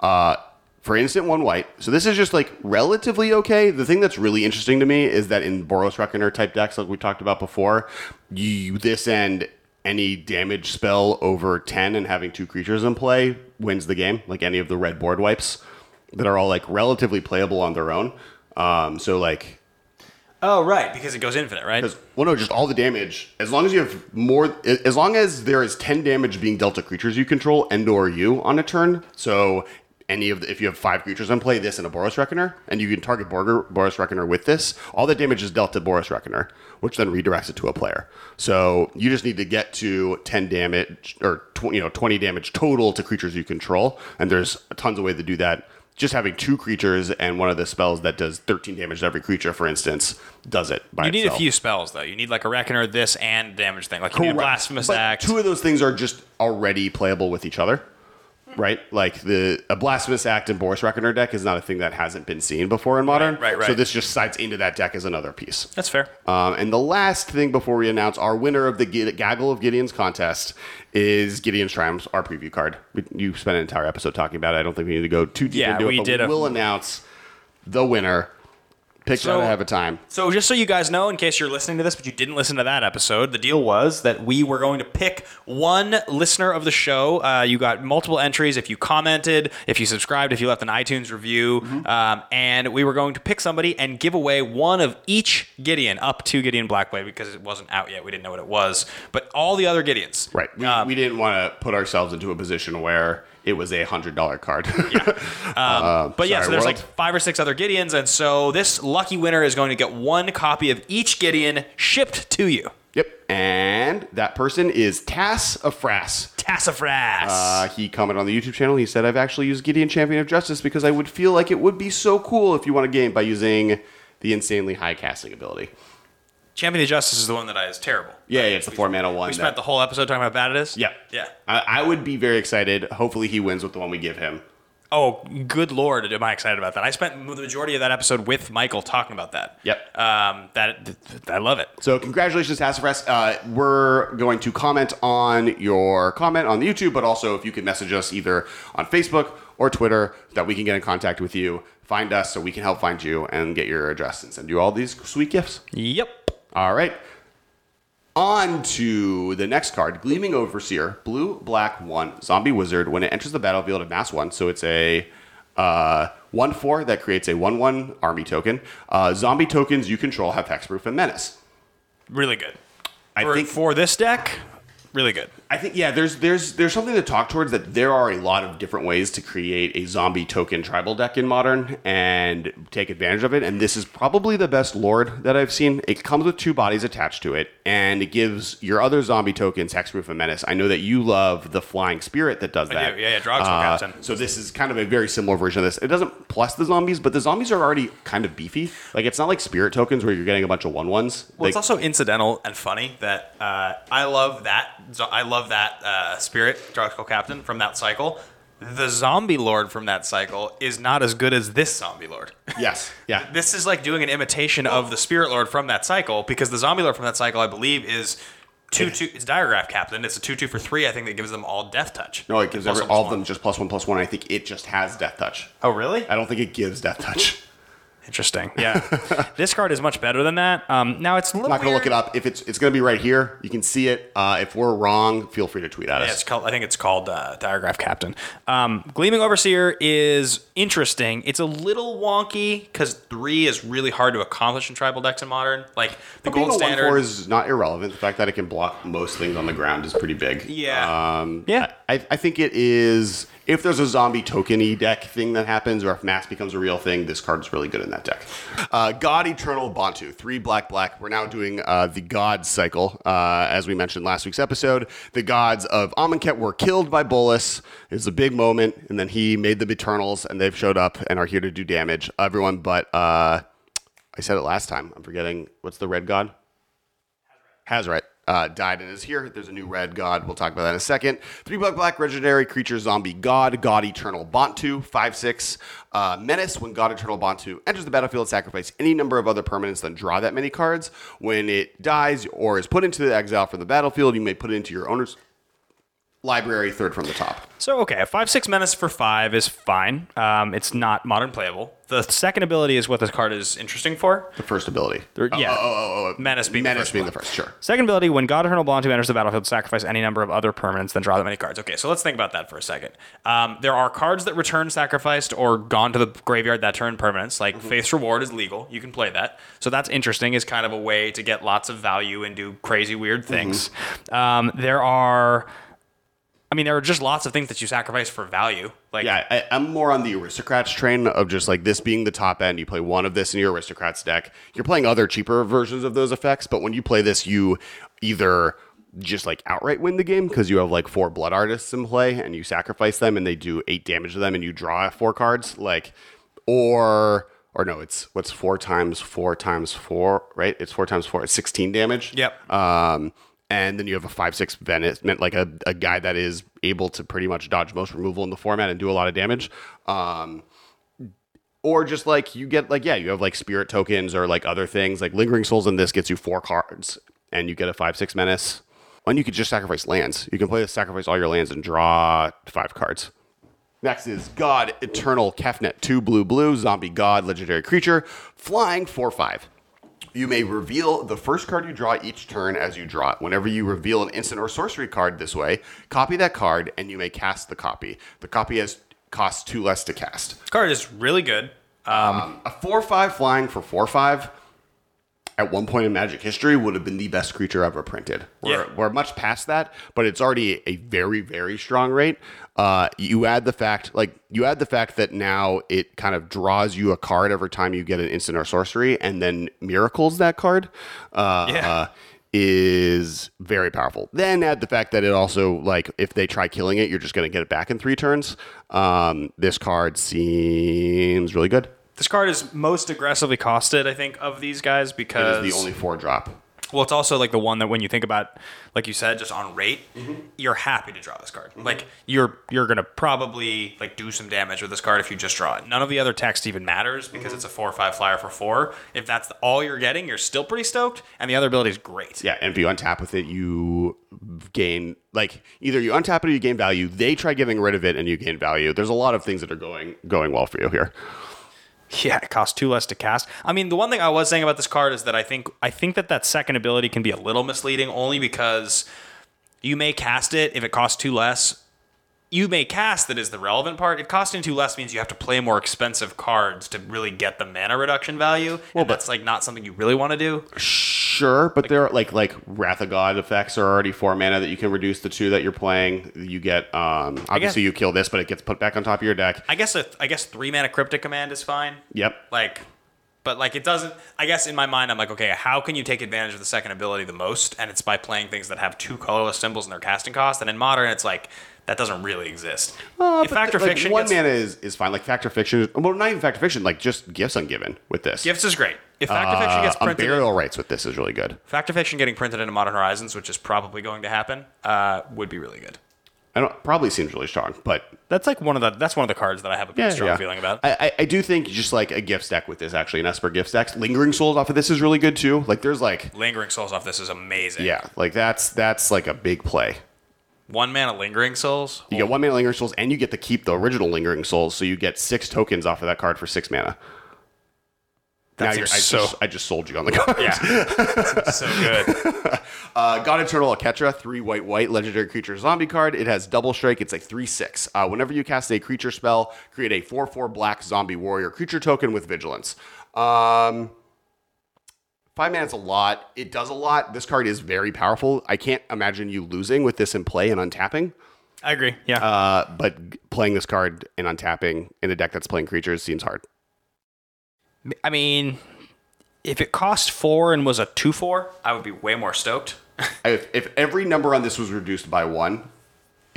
B: Uh, for instant one white. So this is just like relatively okay. The thing that's really interesting to me is that in Boros Reckoner type decks, like we talked about before, you this end any damage spell over 10 and having two creatures in play wins the game, like any of the red board wipes that are all like relatively playable on their own. Um, so like
C: Oh, right, because it goes infinite, right?
B: because well, no, just all the damage. As long as you have more, as long as there is ten damage being dealt to creatures you control and or you on a turn. So any of the, if you have five creatures in play, this and a Boros Reckoner, and you can target Borger, Boros Reckoner with this, all the damage is dealt to Boros Reckoner, which then redirects it to a player. So you just need to get to ten damage or tw- you know twenty damage total to creatures you control, and there's tons of ways to do that. Just having two creatures and one of the spells that does 13 damage to every creature, for instance, does it by
C: You need a few spells though. You need like a reckoner, this, and damage thing. Like you need a blasphemous
B: But
C: act.
B: Two of those things are just already playable with each other. Right? Like the a blasphemous act in Boros Reckoner deck is not a thing that hasn't been seen before in modern.
C: Right, right, right.
B: So this just slides into that deck as another piece.
C: That's fair.
B: Um, and the last thing before we announce our winner of the G- Gaggle of Gideon's contest is Gideon's Triumphs, our preview card. We, you spent an entire episode talking about it. I don't think we need to go too deep
C: Yeah,
B: into
C: we
B: it, but
C: did
B: we
C: a-
B: will announce the winner. Picked
C: So-
B: out ahead of time.
C: So just so you guys know, in case you're listening to this but you didn't listen to that episode, the deal was that we were going to pick one listener of the show. Uh, you got multiple entries if you commented, if you subscribed, if you left an iTunes review, um, and we were going to pick somebody and give away one of each Gideon up to Gideon Blackblade because it wasn't out yet. We didn't know what it was, but all the other Gideons.
B: Right. We,
C: Um,
B: we didn't want to put ourselves into a position where it was a hundred dollar card.
C: But yeah,
B: Sorry,
C: so there's
B: world.
C: like five or six other Gideons, and so this lucky winner is going to get one copy of each Gideon shipped to you.
B: yep. And that person is Tass of Frass.
C: Tassafras.
B: Uh, he commented on the YouTube channel. He said, "I've actually used Gideon Champion of Justice because I would feel like it would be so cool if you won a game by using the insanely high casting ability."
C: Champion of Justice is the one that I is terrible.
B: Yeah, yeah it's the four mana one.
C: We
B: that-
C: spent the whole episode talking about how bad it is.
B: yeah,
C: yeah.
B: I, I would be very excited. Hopefully, he wins with the one we give him.
C: Oh, good lord, am I excited about that? I spent the majority of that episode with Michael talking about that.
B: Yep.
C: Um, that th- th- I love it.
B: So congratulations, Tassifras. Uh, we're going to comment on your comment on the YouTube, but also if you could message us either on Facebook or Twitter that we can get in contact with you, find us so we can help find you and get your address and send you all these sweet gifts.
C: Yep.
B: All right. On to the next card, Gleaming Overseer, blue, black, one, zombie wizard. When it enters the battlefield amass one, so it's a uh, 1 4 that creates a 1 1 army token. Uh, zombie tokens you control have hexproof and menace.
C: Really good.
B: I
C: for,
B: think
C: for this deck, really good.
B: I think yeah, there's there's there's something to talk towards that there are a lot of different ways to create a zombie token tribal deck in modern and take advantage of it. And this is probably the best lord that I've seen. It comes with two bodies attached to it, and it gives your other zombie tokens hexproof and menace. I know that you love the flying spirit that does that.
C: do. Yeah, yeah, Drogskull
B: Uh,
C: Captain.
B: So this is kind of a very similar version of this. It doesn't plus the zombies, but the zombies are already kind of beefy. Like it's not like spirit tokens where you're getting a bunch of one ones.
C: Well, it's also incidental and funny that uh, I love that. I love that uh, spirit, Drogskull Captain, from that cycle. The zombie lord from that cycle is not as good as this zombie lord.
B: yes, yeah.
C: This is like doing an imitation of the Spirit Lord from that cycle because the Zombie Lord from that cycle, I believe, is two two. It's Diregraf Captain. It's a two two for three. I think that gives them all Death Touch.
B: No, it gives
C: Plus
B: every,
C: one,
B: all of them just plus one plus one. I think it just has death touch.
C: Oh, really?
B: I don't think it gives death touch.
C: Interesting. Yeah, this card is much better than that. Um, now it's a little
B: I'm not gonna
C: weird.
B: look it up. If it's it's gonna be right here, you can see it. Uh, if we're wrong, feel free to tweet at
C: Yeah,
B: us.
C: it's called. I think it's called uh, Diregraf Captain. Um, Gleaming Overseer is interesting. It's a little wonky because three is really hard to accomplish in tribal decks in modern. Like the
B: But being
C: gold
B: a one
C: standard
B: four is not irrelevant. The fact that it can block most things on the ground is pretty big.
C: Yeah.
B: Um,
C: Yeah.
B: I, I think it is. If there's a zombie tokeny deck thing that happens, or if mass becomes a real thing, this card's really good in that deck. Uh, God Eternal Bontu, three black black. We're now doing uh, the God cycle, uh, as we mentioned last week's episode. The gods of Amonkhet were killed by Bolas. It was a big moment, and then he made them Eternals, and they've showed up and are here to do damage. Everyone, but uh, I said it last time. I'm forgetting what's the red god. Hazoret uh, died and is here. There's a new red god. We'll talk about that in a second. Three black black legendary creature zombie god god eternal Bontu five six uh, menace. When god eternal Bontu enters the battlefield, sacrifice any number of other permanents, then draw that many cards. When it dies or is put into the exile from the battlefield, you may put it into your owner's library, third from the top.
C: So okay, a five six menace for five is fine. Um, it's not modern playable. The second ability is what this card is interesting for.
B: The first ability.
C: There- yeah.
B: Oh, oh, oh, oh.
C: Menace being the
B: menace
C: first
B: being
C: one.
B: the first. Sure.
C: Second ability, when God Eternal Bontu enters the battlefield, sacrifice any number of other permanents, then draw that many cards. Okay, so let's think about that for a second. Um, there are cards that return sacrificed or gone to the graveyard that turn permanents, like Faith's Reward is legal. You can play that. So that's interesting, is kind of a way to get lots of value and do crazy, weird things. Um, there are. I mean, there are just lots of things that you sacrifice for value. Like,
B: Yeah, I, I'm more on the aristocrats train of just like this being the top end. You play one of this in your aristocrats deck. You're playing other cheaper versions of those effects, but when you play this, you either just like outright win the game because you have like four blood artists in play and you sacrifice them and they do eight damage to them and you draw four cards, like, or or no, it's what's four times four times four, right? It's four times four, it's sixteen damage.
C: Yep.
B: Um, and then you have a five six Venice, meant like a, a guy that is able to pretty much dodge most removal in the format and do a lot of damage. Um, or just like you get like yeah, you have like spirit tokens or like other things like lingering souls in this gets you four cards and you get a five six menace. And you could just sacrifice lands. You can play this sacrifice all your lands and draw five cards. Next is God Eternal Kefnet 2 blue blue zombie god legendary creature flying 4 5. You may reveal the first card you draw each turn as you draw it. Whenever you reveal an instant or sorcery card this way, copy that card and you may cast the copy. The copy has costs 2 less to cast.
C: This card is really good. Um,
B: A 4 5 flying for 4 5 at one point in Magic history would have been the best creature ever printed. We're,
C: Yeah.
B: we're much past that, but it's already a very, very strong rate. Uh, you add the fact, like, you add the fact that now it kind of draws you a card every time you get an instant or sorcery and then miracles that card. Uh,
C: Yeah.
B: uh, is very powerful. Then add the fact that it also like if they try killing it, you're just going to get it back in three turns. Um, this card seems really good.
C: this card is most aggressively costed, I think, of these guys because it
B: is the only four drop.
C: Well, it's also like the one that when you think about, like you said, just on rate,
B: Mm-hmm.
C: you're happy to draw this card. Like you're you're gonna probably like do some damage with this card if you just draw it. None of the other text even matters
B: Mm-hmm.
C: because it's a four or five flyer for four. If that's all you're getting, you're still pretty stoked, and the other ability is great.
B: Yeah, and if you untap with it, you gain like either you untap it or you gain value. They try getting rid of it and you gain value. There's a lot of things that are going going well for you here.
C: Yeah, it costs two less to cast. I mean, the one thing I was saying about this card is that I think I think that that second ability can be a little misleading, only because you may cast it if it costs two less. You may cast that is the relevant part. It costing two less means you have to play more expensive cards to really get the mana reduction value. Well,
B: but-
C: that's like not something you really want to do.
B: Sure, but there are like like Wrath of God effects are already four mana that you can reduce the two that you're playing. You get um obviously you kill this, but it gets put back on top of your deck.
C: I guess a, I guess three mana cryptic command is fine.
B: Yep.
C: Like, but like it doesn't. I guess in my mind, I'm like, okay, how can you take advantage of the second ability the most? And it's by playing things that have two colorless symbols in their casting cost. And in modern, it's like that doesn't really exist. if Fact
B: or
C: Fiction
B: one
C: gets,
B: mana is, is fine. Like Fact or Fiction, well, not even Fact or Fiction. Like just gifts ungiven with this.
C: gifts is great. If Fact or Fiction gets
B: Uh,
C: printed,
B: burial rights with this is really good.
C: Fact or Fiction getting printed into Modern Horizons, which is probably going to happen, uh, would be really good.
B: I don't probably seems really strong, but
C: That's like one of the that's one of the cards that I have a pretty strong feeling about.
B: I, I, I do think just like a gift stack with this, actually, an Esper gift stack. Lingering Souls off of this is really good too. Like there's like,
C: Lingering Souls off this is amazing.
B: yeah, like that's that's like a big play.
C: One mana Lingering Souls.
B: You get one mana Lingering Souls, and you get to keep the original Lingering Souls, so you get six tokens off of that card for six mana.
C: That
B: now you're, I,
C: so-
B: just, I just sold you on the card.
C: Yeah, so good.
B: Uh, God Eternal Oketra, three white white legendary creature zombie card. It has double strike. It's a three six. Uh, whenever you cast a creature spell, create a four four black zombie warrior creature token with vigilance. Um, five is a lot. It does a lot. This card is very powerful. I can't imagine you losing with this in play and untapping.
C: I agree. Yeah.
B: Uh, but playing this card and untapping in a deck that's playing creatures seems hard.
C: I mean, if it cost four and was a two four, I would be way more stoked.
B: If, if every number on this was reduced by one,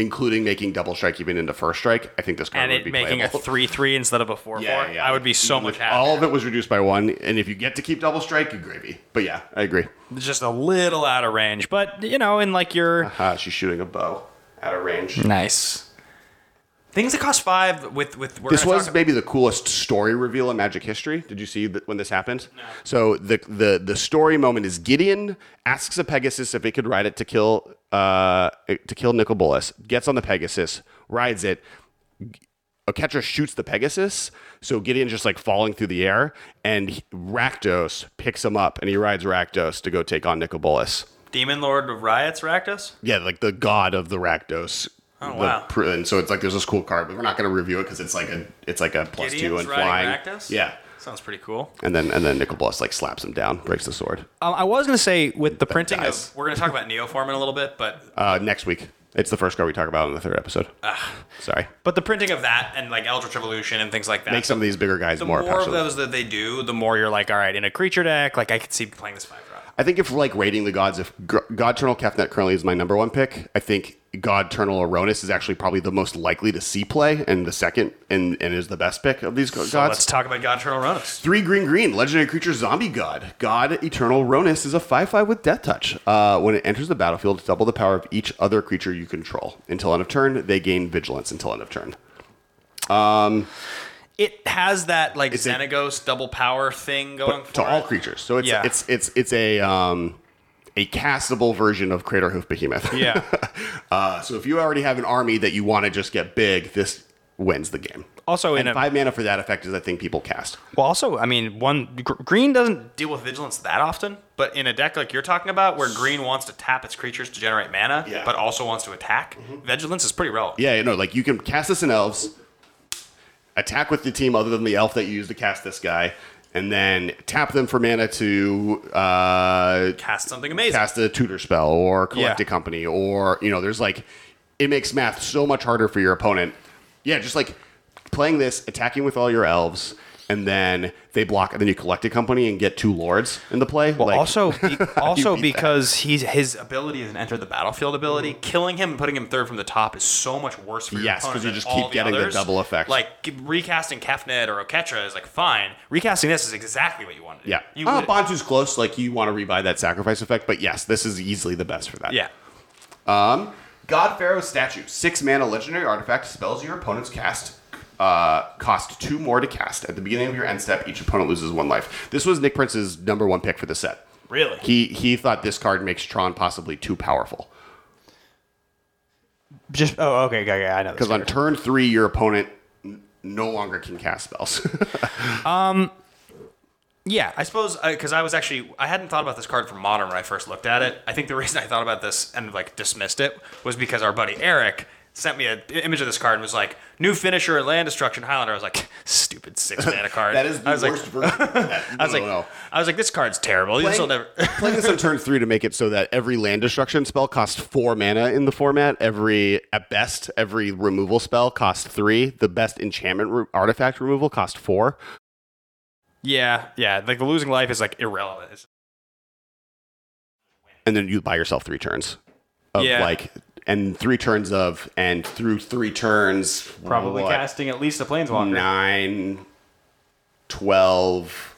B: including making double strike even into first strike, I think this card
C: and
B: would be
C: making
B: playable.
C: a three three instead of a four four, Yeah, I would be so much happier.
B: All of it was reduced by one, and if you get to keep double strike, you gravy. But yeah, I agree.
C: It's just a little out of range, but you know, in like your
B: Ah, she's shooting a bow out of range.
C: nice things that cost five with with we're
B: This was
C: talk-
B: maybe the coolest story reveal in Magic history. Did you see that when this happened? No. So the the the story moment is Gideon asks a Pegasus if it could ride it to kill uh to kill Nicol Bolas. Gets on the Pegasus, rides it. Oketra shoots the Pegasus, so Gideon's just like falling through the air, and he- Rakdos picks him up, and he rides Rakdos to go take on Nicol Bolas.
C: Demon Lord of Riots Rakdos.
B: Yeah, like the god of the Rakdos.
C: Oh,
B: The
C: wow.
B: pr- and so it's like there's this cool card, but we're not going to review it because it's like a it's like a plus two
C: Gideon's
B: and
C: riding
B: flying.
C: Rakdos?
B: Yeah,
C: Sounds pretty cool.
B: and then and then Nicol Bolas like slaps him down, breaks the sword.
C: Um, I was gonna say with the printing
B: dies.
C: of we're gonna talk about Neoform in a little bit, but
B: Uh, next week, it's the first card we talk about in the third episode. Sorry,
C: but the printing of that and like Eldritch Evolution and things like that.
B: make some of these bigger guys
C: the
B: more,
C: more, of
B: passionate.
C: those that they do, the more you're like, all right, in a creature deck, like I could see playing this five drop.
B: I think if like rating the gods, if G- God Eternal Kefnet currently is my number one pick, I think God Eternal Rhonas is actually probably the most likely to see play and the second and, and is the best pick of these
C: So
B: gods.
C: let's talk about God Eternal Rhonas.
B: Three green green legendary creature zombie god God Eternal Rhonas is a five five with death touch. Uh, when it enters the battlefield, double the power of each other creature you control. Until end of turn, they gain vigilance until end of turn.
C: Um, It has that like
B: It's a-
C: double power thing going for
B: to all creatures. So it's
C: Yeah.
B: it's it's it's a um a castable version of Craterhoof Behemoth.
C: Yeah.
B: uh, so if you already have an army that you want to just get big, this wins the game.
C: Also, in
B: and
C: a
B: five mana for that effect is I think people cast.
C: well, also, I mean, one gr- green doesn't deal with vigilance that often, but in a deck like you're talking about, where green wants to tap its creatures to generate mana,
B: Yeah.
C: but also wants to attack, vigilance is pretty relevant.
B: Yeah, you know, like you can cast this in elves, attack with the team other than the elf that you use to cast this guy, and then tap them for mana to uh,
C: Cast something amazing.
B: cast a tutor spell or collect
C: Yeah.
B: a company or you know, there's like it makes math so much harder for your opponent. Yeah, just like playing this, attacking with all your elves. And then they block, and then you collect a company and get two lords in the play.
C: Well,
B: like,
C: also, be, also
B: beat that?
C: because he's his ability is an enter the battlefield ability. Killing him and putting him third from the top is so much worse for your
B: yes,
C: because
B: you just keep getting the
C: others.
B: double effect.
C: Like recasting Kefnet or Oketra is like fine. Recasting this is exactly what you wanted.
B: yeah,
C: you
B: uh, Bontu's close. Like you want to rebuy that sacrifice effect, but yes, this is easily the best for that.
C: yeah.
B: Um, God Pharaoh's statue, six mana legendary artifact. Spells your opponents cast uh, cost two more to cast. At the beginning of your end step, each opponent loses one life. This was Nick Prince's number one pick for the set.
C: Really?
B: He he thought this card makes Tron possibly too powerful
C: Just oh okay, okay, okay I know.
B: because on turn three, your opponent n- no longer can cast spells.
C: um, Yeah, I suppose because I was actually I hadn't thought about this card for modern when I first looked at it. I think the reason I thought about this and like dismissed it was because our buddy Eric sent me an image of this card and was like new finisher and land destruction Highlander. I was like stupid six mana card.
B: that is the
C: I was
B: worst
C: like,
B: version. Of that.
C: I was
B: No,
C: like,
B: no, no.
C: I was like, this card's terrible. This will
B: Playing,
C: never.
B: playing this on turn three to make it so that every land destruction spell costs four mana in the format. Every, at best, every removal spell costs three. The best enchantment re- artifact removal cost four.
C: yeah, yeah. Like the losing life is like irrelevant.
B: And then you buy yourself three turns of
C: Yeah.
B: like, and three turns of, and through three turns,
C: Probably
B: what,
C: casting at least a planeswalker.
B: nine, 12,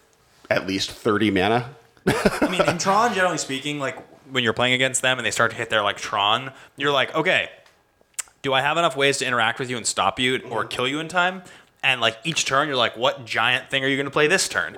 B: at least 30 mana.
C: I mean, in Tron, generally speaking, like when you're playing against them and they start to hit their like Tron, you're like, okay, do I have enough ways to interact with you and stop you or kill you in time? And like each turn, you're like, what giant thing are you going to play this turn?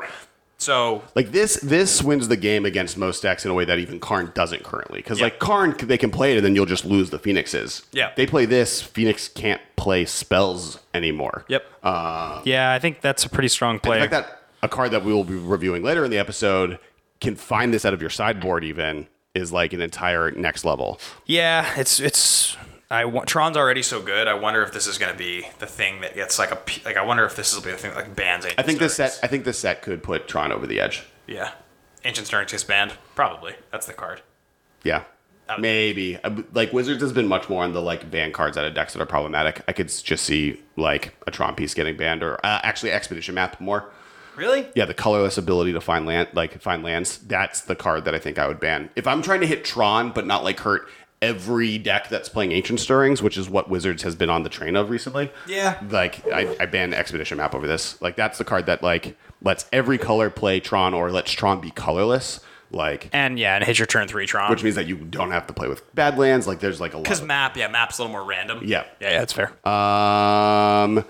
C: So
B: Like this, this wins the game against most decks in a way that even Karn doesn't currently. Because like Karn, they can play it and then you'll just lose the Phoenixes.
C: Yeah.
B: They play this, Phoenix can't play spells anymore.
C: Yep.
B: Uh,
C: yeah, I think that's a pretty strong
B: in
C: play.
B: fact, that a card that we will be reviewing later in the episode can find this out of your sideboard. Even is like an entire next level.
C: yeah, it's it's. I Tron's already so good. I wonder if this is going to be the thing that gets like a like. I wonder if this will be the thing that like bans.
B: I think this set. I think this set could put Tron over the edge.
C: Yeah, ancient stirrings gets banned. Probably that's the card.
B: Yeah. Maybe like Wizards has been much more on the like ban cards out of decks that are problematic. I could just see like a Tron piece getting banned, or uh, actually Expedition Map more.
C: Really?
B: Yeah, the colorless ability to find land, like find lands. That's the card that I think I would ban if I'm trying to hit Tron, but not like hurt every deck that's playing Ancient Stirrings, which is what Wizards has been on the train of recently.
C: Yeah.
B: like I, I ban Expedition Map over this. Like that's the card that like lets every color play Tron, or lets Tron be colorless. Like
C: And yeah, and hit your turn three Tron.
B: which means that you don't have to play with Badlands. Like there's like a lot.
C: Because
B: Of,
C: map, yeah, map's a little more random.
B: Yeah.
C: Yeah, yeah, that's fair.
B: um,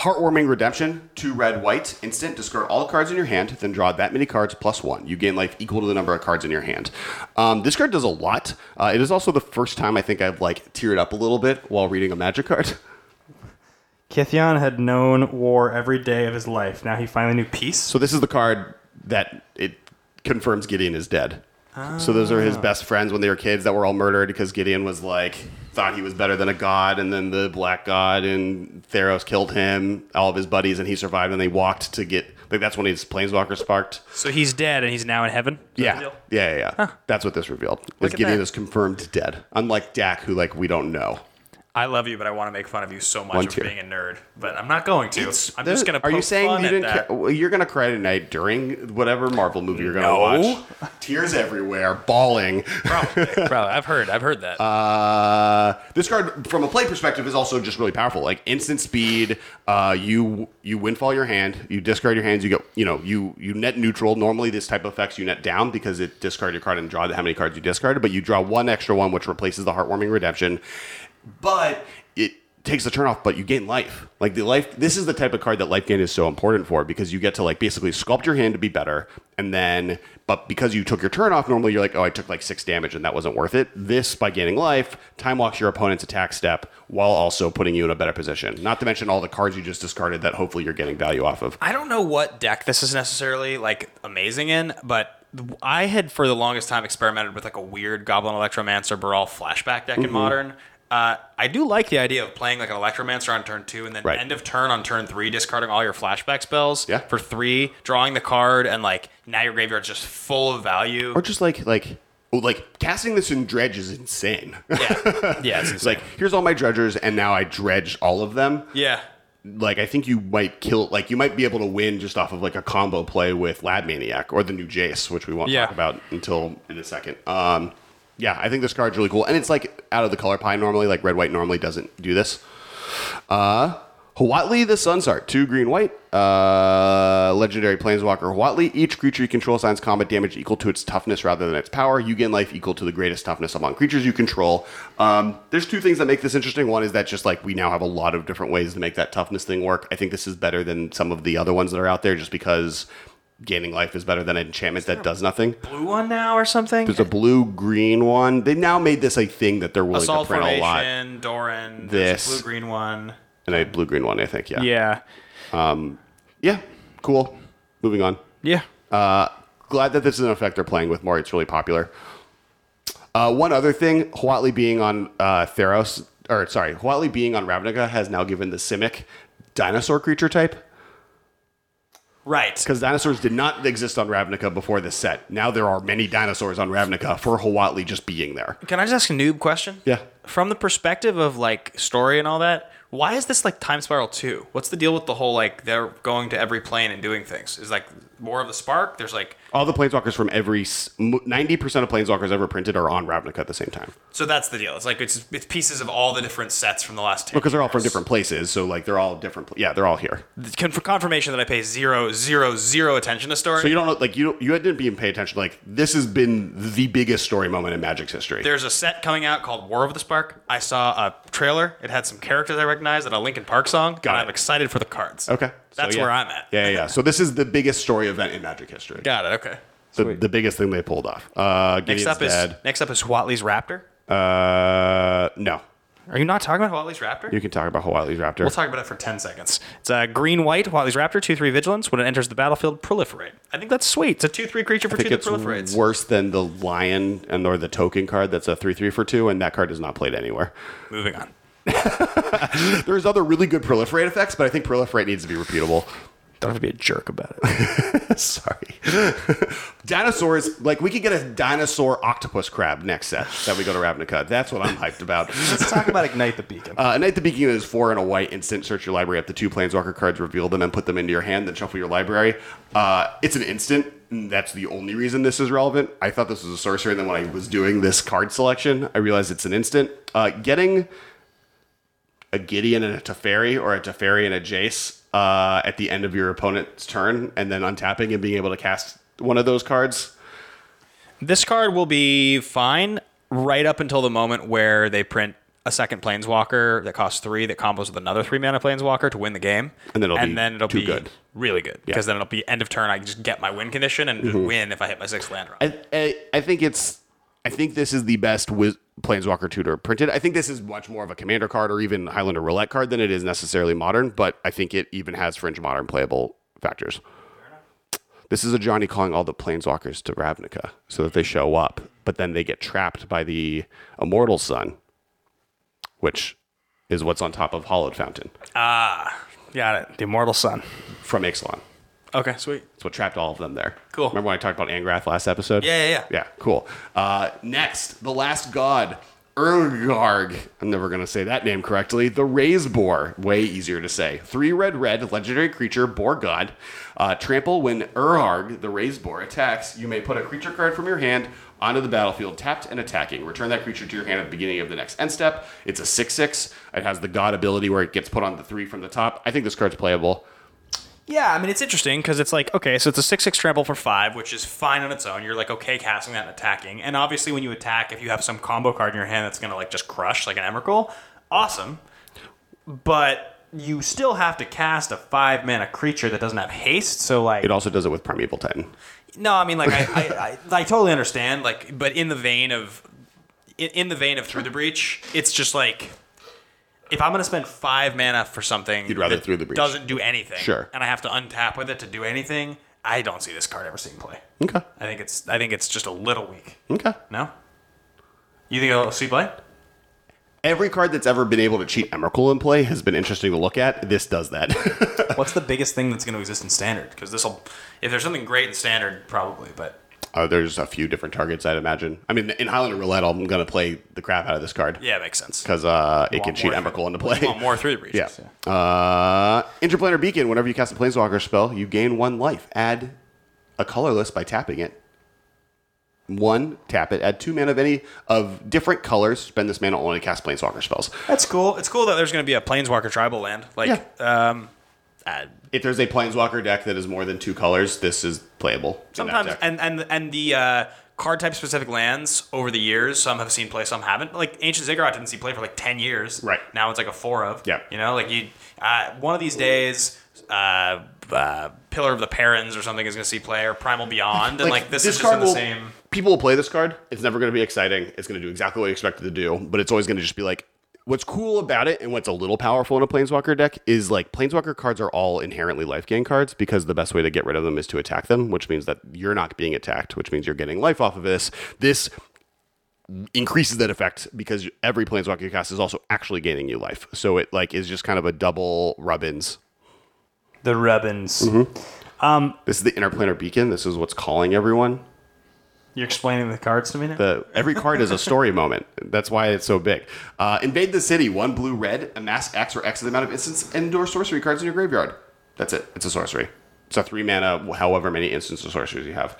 B: heartwarming redemption, two red, white, instant. Discard all cards in your hand, then draw that many cards plus one. You gain life equal to the number of cards in your hand. Um, this card does a lot. Uh, it is also the first time I think I've like teared up a little bit while reading a Magic card.
F: Kytheon had known war every day of his life. Now he finally knew peace.
B: So this is the card that it confirms Gideon is dead. So those are his best friends when they were kids that were all murdered because Gideon was like thought he was better than a god, and then the black god and Theros killed him, all of his buddies, and he survived. And they walked to get like that's when his planeswalker sparked.
C: So he's dead and he's now in heaven? Is that the
B: Yeah, yeah, yeah. yeah. That's what this revealed. Is
C: at
B: Gideon
C: that.
B: is confirmed dead, unlike Dak, who like we don't know.
C: I love you, but I want to make fun of you so much
B: One
C: for
B: tier.
C: being a nerd. But I'm not going to. I'm just going to
B: Are you
C: poke
B: saying
C: fun
B: you
C: at
B: didn't?
C: that.
B: Cry, well, you're gonna cry tonight during whatever Marvel movie you're gonna
C: No.
B: watch? Tears everywhere, bawling.
C: Probably. Probably. I've heard. I've heard that.
B: Uh, this card, from a play perspective, is also just really powerful. Like instant speed, uh, you you windfall your hand, you discard your hands, you get you know you you net neutral. Normally, this type of effects you net down because it discard your card and draw how many cards you discarded, but you draw one extra one, which replaces the heartwarming redemption. But it takes the turn off, but you gain life. Like the life, this is the type of card that life gain is so important for because you get to like basically sculpt your hand to be better, and then but because you took your turn off, normally you're like, oh, I took like six damage and that wasn't worth it. This by gaining life, time walks your opponent's attack step while also putting you in a better position. Not to mention all the cards you just discarded that hopefully you're getting value off of.
C: I don't know what deck this is necessarily like amazing in, but I had for the longest time experimented with like a weird Goblin Electromancer Baral flashback deck
B: Mm-hmm.
C: in Modern. Uh, I do like the idea of playing like an Electromancer on turn two and then
B: Right.
C: end of turn on turn three, discarding all your flashback spells
B: Yeah.
C: for three, drawing the card, and like now your graveyard's just full of value.
B: Or just like like oh, like casting this in dredge is insane.
C: yeah, yeah, it's
B: it's like here's all my dredgers and now I dredge all of them.
C: yeah.
B: like I think you might kill like you might be able to win just off of like a combo play with Lab Maniac or the new Jace, which we won't
C: Yeah.
B: talk about until in a second. Um, yeah, I think this card's really cool, and it's like out of the color pie normally. Like red white normally doesn't do this. Uh, Huatli the Sun's Heart, two green white, uh, legendary planeswalker Huatli. Each creature you control assigns combat damage equal to its toughness rather than its power. You gain life equal to the greatest toughness among creatures you control. Um, there's two things that make this interesting. One is that just like we now have a lot of different ways to make that toughness thing work. I think this is better than some of the other ones that are out there, just because gaining life is better than an enchantment that does nothing.
C: Blue one now or something?
B: There's a blue green one. They now made this a thing that they're willing
C: Assault
B: to print a lot.
C: Formation, Doran, there's
B: This.
C: blue green one.
B: And a blue green one, I think. Yeah.
C: Yeah.
B: Um, yeah. Cool. Moving on.
C: Yeah.
B: Uh, glad that this is an effect they're playing with more. It's really popular. Uh, one other thing, Huatli being on uh, Theros, or sorry, Huatli being on Ravnica has now given the Simic dinosaur creature type
C: Right.
B: because dinosaurs did not exist on Ravnica before this set. Now there are many dinosaurs on Ravnica for Huatli just being there.
C: Can I just ask a noob question?
B: Yeah.
C: From the perspective of like story and all that, why is this like Time Spiral 2? What's the deal with the whole like they're going to every plane and doing things? Is like more of the spark? There's like
B: All the planeswalkers from every 90% of planeswalkers ever printed are on Ravnica at the same time.
C: so that's the deal. It's like it's it's pieces of all the different sets from the last 10
B: Because they're all from
C: years.
B: different places, so like they're all different. Yeah, they're all here.
C: Con- for confirmation that I pay zero zero zero attention to story.
B: So you don't know, like you you didn't even pay attention. Like this has been the biggest story moment in Magic's history.
C: There's a set coming out called War of the Spark. I saw a trailer. It had some characters I recognized and a Linkin Park song.
B: Got
C: and
B: it.
C: I'm excited for the cards.
B: okay, So,
C: That's
B: yeah.
C: where I'm at.
B: Yeah, yeah, yeah. So this is the biggest story event in Magic history.
C: Got it. Okay.
B: The, the biggest thing they pulled off. Uh,
C: Next
B: Gideon's
C: up is
B: dead.
C: next up is Huatli's Raptor.
B: Uh, no,
C: Are you not talking about Huatli's Raptor?
B: you can talk about Huatli's Raptor.
C: We'll talk about it for 10 seconds. It's a green white Huatli's Raptor, 2 3 vigilance. When it enters the battlefield, proliferate. I think that's sweet. It's a 2 3 creature for
B: I think
C: 2
B: it's
C: that proliferates.
B: worse than the lion and or the token card. That's a three three for two, and that card is not played anywhere.
C: Moving on.
B: There's other really good proliferate effects, but I think proliferate needs to be repeatable.
C: Don't have to be a jerk about it.
B: Sorry. Dinosaurs, like we could get a dinosaur octopus crab next set that we go to Ravnica. That's what I'm hyped about.
F: Let's talk about Ignite the Beacon.
B: Uh, Ignite the Beacon is four and a white instant. Search your library up to two Planeswalker cards, reveal them, and put them into your hand. Then shuffle your library. Uh, it's an instant. That's the only reason this is relevant. I thought this was a sorcery, and then when I was doing this card selection, I realized it's an instant. Uh, getting a Gideon and a Teferi, or a Teferi and a Jace uh, at the end of your opponent's turn, and then untapping and being able to cast one of those cards.
C: This card will be fine right up until the moment where they print a second planeswalker that costs three that combos with another three mana planeswalker to win the game.
B: And then it'll be
C: then it'll
B: too
C: be
B: good.
C: really good because then it'll be end of turn. I can just get my win condition and just win if I hit my sixth land drop.
B: I, I, I think it's I think this is the best Wiz- Planeswalker tutor printed. I think this is much more of a commander card or even Highlander roulette card than it is necessarily modern, but I think it even has fringe modern playable factors. This is a Johnny calling all the Planeswalkers to Ravnica so that they show up, but then they get trapped by the Immortal Sun, which is what's on top of Hallowed Fountain Ah,
C: Got it. The Immortal Sun.
B: from Ixalan.
C: Okay, sweet.
B: That's what trapped all of them there.
C: Cool.
B: Remember when I talked about Angrath last episode?
C: Yeah, yeah, yeah.
B: Yeah, cool. Uh, next, the last god. Urgarg. I'm never going to say that name correctly. The Raze-Boar. Way easier to say. Three red, red, legendary creature, Boar God. Uh, trample when Urgarg, the Raze-Boar, attacks. You may put a creature card from your hand onto the battlefield, tapped and attacking. Return that creature to your hand at the beginning of the next end step. It's a 6 6. It has the God ability where it gets put on the three from the top. I think this card's playable.
C: Yeah, I mean it's interesting because it's like okay, so it's a six six trample for five, which is fine on its own. You're like okay casting that and attacking, and obviously when you attack, if you have some combo card in your hand that's gonna like just crush like an Emrakul, awesome. But you still have to cast a five mana creature that doesn't have haste, so like
B: It also does it with Primeval Titan.
C: no, I mean like I, I, I, I totally understand like, but in the vein of in, in the vein of through the breach, it's just like. If I'm gonna spend five mana for something,
B: You'd rather
C: that
B: Through the Breach.
C: doesn't do anything,
B: Sure.
C: and I have to untap with it to do anything, I don't see this card ever seeing play.
B: Okay.
C: I think it's I think it's just a little weak.
B: Okay.
C: No, you think it'll see play?
B: Every card that's ever been able to cheat Emrakul in play has been interesting to look at. This does that.
C: What's the biggest thing that's going to exist in standard? Because this will, if there's something great in standard, probably. But
B: uh, there's a few different targets, I'd imagine. I mean, in Highlander Roulette, I'm going to play the crap out of this card.
C: yeah, it makes sense.
B: Because uh, it can cheat Emrakul into play.
C: Want more the breaches.
B: Yeah. Uh, Interplanar Beacon. Whenever you cast a Planeswalker spell, you gain one life. Add a colorless by tapping it. One, tap it. Add two mana of any of different colors. Spend this mana only to cast Planeswalker spells.
C: That's cool. It's cool that there's going to be a Planeswalker tribal land. Like, um, uh,
B: If there's a Planeswalker deck that is more than two colors, this is playable.
C: sometimes and and and the uh, card type specific lands over the years, some have seen play, some haven't. Like Ancient Ziggurat didn't see play for like ten years.
B: Right.
C: now, it's like a four of.
B: Yeah.
C: you know, like you. Uh, one of these days. Uh, uh, Pillar of the Paruns or something is going to see play, or Primal Beyond, and like, this, is just in the
B: will,
C: same.
B: People will play this card. It's never going to be exciting. It's going to do exactly what you expect it to do, but it's always going to just be like. What's cool about it and what's a little powerful in a Planeswalker deck is like Planeswalker cards are all inherently life gain cards because the best way to get rid of them is to attack them, which means that you're not being attacked, which means you're getting life off of this. This increases that effect because every Planeswalker you cast is also actually gaining you life. So it like is just kind of a double rubbins.
F: The Rubbins.
B: Mm-hmm. This is the interplanar beacon. This is what's calling everyone.
F: You're explaining the cards to me now?
B: The every card is a story moment. That's why it's so big. Uh, invade the city. One blue red. Amass X or X the amount of instants and or sorcery cards in your graveyard. That's it. It's a sorcery. It's a three mana. However many instants of sorceries you have.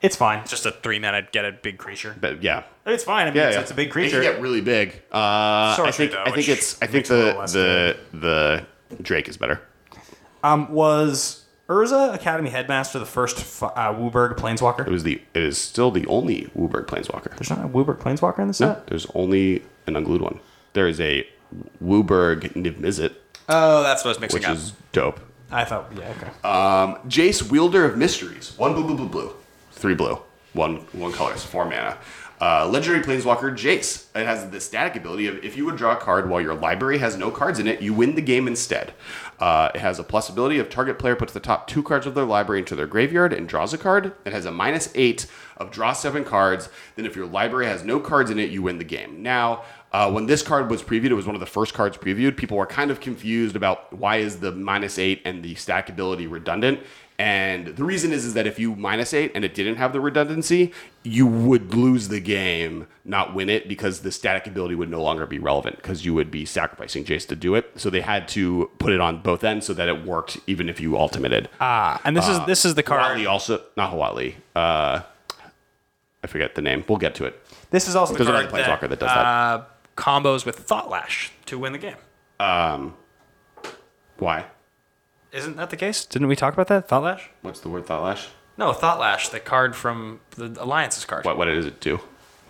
F: it's fine.
C: Just a three mana get a big creature.
B: But yeah.
F: It's fine. I mean,
B: Yeah,
F: it's,
B: yeah.
F: it's a big
B: It
F: creature.
B: can get really big. Uh, I think.
C: though,
B: I think it's. I think
F: makes
B: the the the Drake is better.
F: Um, was Urza Academy Headmaster the first f- uh, Wooburg
B: It
F: Planeswalker?
B: was the. It is still the only Wooburg Planeswalker.
F: There's not a Wooburg Planeswalker in the set?
B: No, there's only an unglued one. There is a Wooburg Niv Mizzet,
C: Oh, that's what I was mixing
B: which
C: up.
B: is dope.
F: I thought, yeah, okay.
B: Jace, Wielder of Mysteries. One blue, blue, blue, blue. Three blue. One one colors. Four mana. Uh, legendary Planeswalker Jace. It has the static ability of if you would draw a card while your library has no cards in it, you win the game instead. Uh, it has a plus ability of target player puts the top two cards of their library into their graveyard and draws a card. It has a minus eight of draw seven cards. Then if your library has no cards in it, you win the game. Now, uh, when this card was previewed, it was one of the first cards previewed. People were kind of confused about why is the minus eight and the stack ability redundant. And the reason is, is that if you minus eight and it didn't have the redundancy, you would lose the game, not win it, because the static ability would no longer be relevant because you would be sacrificing Jace to do it. So they had to put it on both ends so that it worked even if you ultimated.
C: Ah, and this is this is the card.
B: Hawali also, not Hawali. Uh, I forget the name. We'll get to it.
F: This is also the
B: There's
F: card.
B: another Planeswalker that does that.
C: uh, combos with Thought Lash to win the game.
B: Um, why?
C: Isn't that the case? Didn't we talk about that? Thought Lash?
B: What's the word thought lash?
C: No, Thought Lash, the card from the Alliances card.
B: What, what does it do?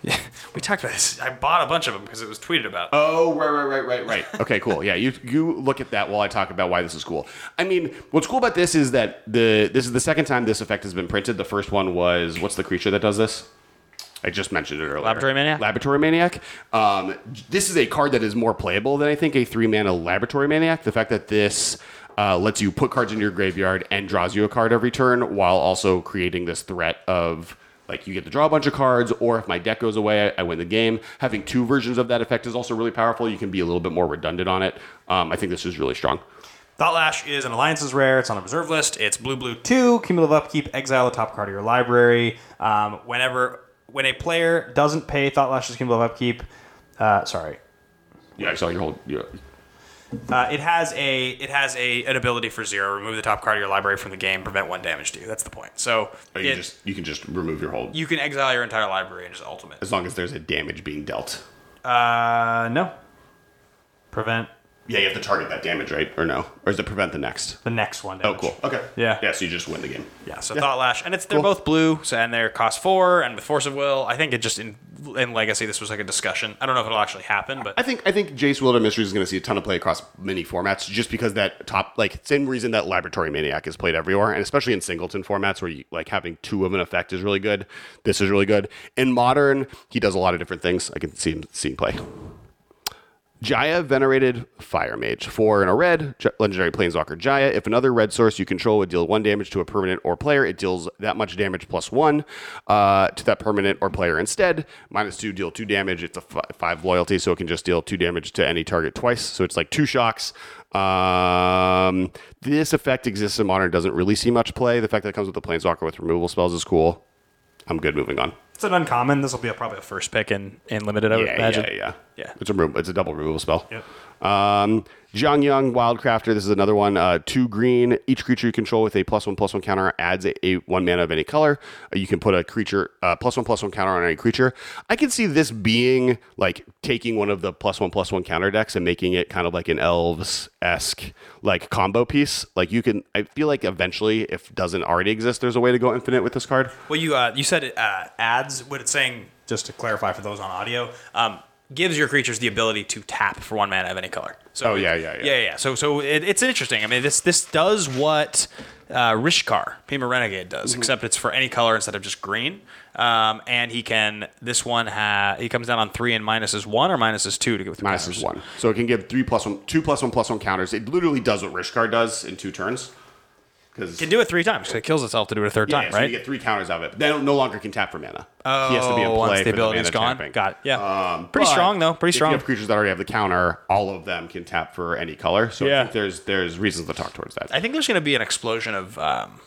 C: Yeah, we talked about this. I bought a bunch of them because it was tweeted about.
B: Oh, right, right, right, right, right. Okay, cool. Yeah, you you look at that while I talk about why this is cool. I mean, what's cool about this is that the this is the second time this effect has been printed. The first one was what's the creature that does this? I just mentioned it earlier.
C: Laboratory Maniac?
B: Laboratory Maniac. Um, this is a card that is more playable than I think a three mana Laboratory Maniac. The fact that this uh, lets you put cards into your graveyard and draws you a card every turn while also creating this threat of like you get to draw a bunch of cards, or if my deck goes away, I, I win the game. Having two versions of that effect is also really powerful. You can be a little bit more redundant on it. Um, I think this is really strong.
F: Thought Lash is an Alliances rare. It's on a reserve list. It's blue, blue, two. Cumulative upkeep, exile the top card of your library. Um, whenever when a player doesn't pay Thought Lash's cumulative upkeep, Uh, sorry.
B: Yeah, I saw your whole. Yeah.
C: Uh, it has a it has a an ability for zero. Remove the top card of your library from the game. Prevent one damage to you. That's the point. So
B: Or you
C: it-
B: just you can just remove your whole
C: you can exile your entire library and just ultimate.
B: as long as there's a damage being dealt.
F: Uh, no. Prevent
B: Yeah, you have to target that damage, right? Or no? Or is it prevent the next?
F: the next one.
B: Oh,
F: damage.
B: cool. Okay.
F: Yeah.
B: Yeah. So you just win the game.
C: Yeah, so Thought Lash, and it's they're
B: Cool.
C: both blue, so and they're cost four, and with Force of Will, I think it just in in Legacy this was like a discussion. I don't know if it'll actually happen, but
B: I think I think Jace Wielder Mysteries is going to see a ton of play across many formats, just because that top like same reason that Laboratory Maniac is played everywhere, and especially in singleton formats where you like having two of an effect is really good. This is really good. In modern, he does a lot of different things. I can see him seeing play. Jaya Venerated Fire Mage. Four in a red, legendary Planeswalker Jaya. If another red source you control would deal one damage to a permanent or player, it deals that much damage plus one uh, to that permanent or player instead. Minus two, deal two damage. It's a f- five loyalty, so it can just deal two damage to any target twice. So it's like two shocks. Um, this effect exists in modern, doesn't really see much play. The fact that it comes with the Planeswalker with removal spells is cool. I'm good moving on.
C: it's an uncommon. This will be a, probably a first pick in in limited. I would
B: yeah,
C: imagine.
B: Yeah, yeah,
C: Yeah.
B: It's a remo- it's a double removal spell.
F: Yep.
B: Um, Zhang Yang Wildcrafter. This is another one. Uh, two green. Each creature you control with a plus one plus one counter adds a, a one mana of any color. Uh, you can put a creature uh, plus one plus one counter on any creature. I can see this being like taking one of the plus one plus one counter decks and making it kind of like an elves esque like combo piece. Like you can. I feel like eventually, if doesn't already exist, there's a way to go infinite with this card.
C: Well, you uh, you said it uh, adds what it's saying. Just to clarify for those on audio, um, gives your creatures the ability to tap for one mana of any color. So
B: Oh, yeah, yeah, yeah.
C: yeah, yeah. So so it, it's interesting. I mean, this this does what uh, Rishkar Peema Renegade does,
B: Mm-hmm.
C: except it's for any color instead of just green. Um, and he can this one ha he comes down on three and minus is one or minus is two to get with the
B: Minus
C: counters?
B: is one. So it can give three plus one, two plus one plus one counters. It literally does what Rishkar does in two turns. Because
C: Can do it three times. 'cause It kills itself to do it a third
B: yeah,
C: time,
B: so
C: right?
B: you get three counters out of it. But then no longer can tap for mana. Oh, he has to be in play
C: once
B: for
C: the ability's
B: mana
C: gone.
B: tapping.
C: Got it. Yeah.
B: Um,
C: Pretty strong though. Pretty
B: If
C: strong.
B: you have creatures that already have the counter, all of them can tap for any color. So
C: Yeah.
B: I think there's there's reasons to talk towards that.
C: I think there's going to be an explosion of um,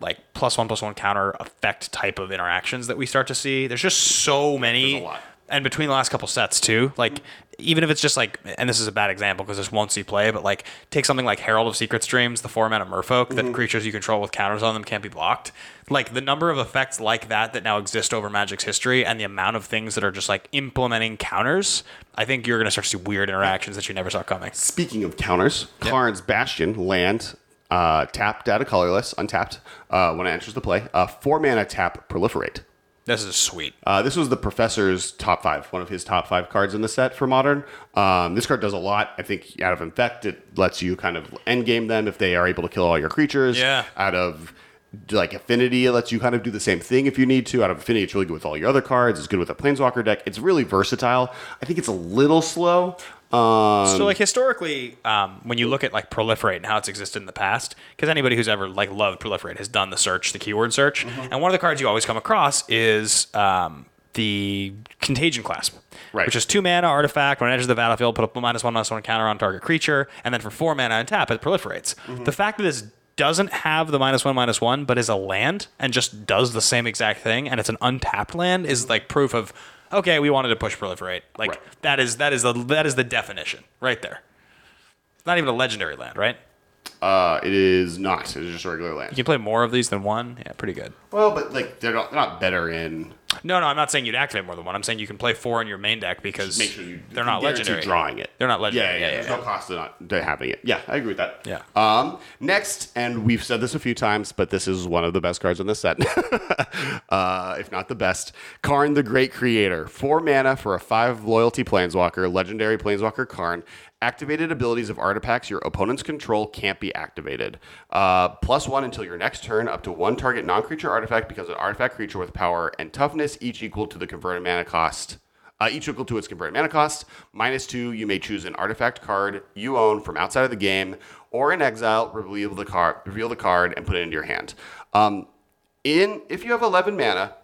C: like plus one plus one counter effect type of interactions that we start to see. There's just so many,
B: There's a lot.
C: and between the last couple sets too. Like even if it's just like, and this is a bad example because this won't see play, but like take something like Herald of Secret Streams, the four mana Merfolk that creatures you control with counters on them can't be blocked. Like the number of effects like that that now exist over Magic's history, and the amount of things that are just like implementing counters. I think you're going to start to see weird interactions that you never saw coming.
B: Speaking of counters, Karn's Bastion land uh, tapped out of colorless, untapped uh, when it enters the play. Uh, four mana tap proliferate.
C: This is sweet.
B: Uh, this was the professor's top five, one of his top five cards in the set for modern. Um, this card does a lot. I think out of infect, it lets you kind of end game them if they are able to kill all your creatures.
C: Yeah.
B: Out of like affinity, it lets you kind of do the same thing if you need to. Out of affinity, it's really good with all your other cards. It's good with a planeswalker deck. It's really versatile. I think it's a little slow. Um,
C: So like historically, um, when you look at like proliferate and how it's existed in the past, because anybody who's ever like loved proliferate has done the search, the keyword search,
B: Mm-hmm.
C: and one of the cards you always come across is um, the contagion clasp,
B: Right.
C: which is two mana artifact. When it enters the battlefield, put a minus one minus one counter on target creature, and then for four mana and tap, it proliferates.
B: Mm-hmm.
C: The fact that this doesn't have the minus one minus one, but is a land and just does the same exact thing, and it's an untapped land, is like proof of okay, we wanted to push proliferate. Like
B: Right.
C: that is that is the that is the definition right there. It's not even a legendary land, right?
B: uh, it is not. It is just regular land.
C: You can play more of these than one. Yeah, pretty good.
B: Well, but like they're not, they're not better in.
C: No, no, I'm not saying you'd activate more than one. I'm saying you can play four in your main deck because
B: Make sure you
C: they're not
B: guarantee
C: legendary.
B: Drawing it.
C: They're not legendary.
B: Yeah, yeah.
C: Yeah,
B: There's
C: yeah,
B: no cost to not to having it. Yeah, I agree with that.
C: Yeah.
B: Um. Next, and we've said this a few times, but this is one of the best cards in this set, uh, if not the best. Karn, the Great Creator, four mana for a five loyalty planeswalker, legendary planeswalker Karn. Activated abilities of artifacts your opponent's control can't be activated. Uh, plus one until your next turn, up to one target non-creature artifact because an artifact creature with power and toughness, each equal to the converted mana cost uh, each equal to its converted mana cost. Minus two, you may choose an artifact card you own from outside of the game, or in exile, reveal the card, reveal the card, and put it into your hand. Um, in if you have 11 mana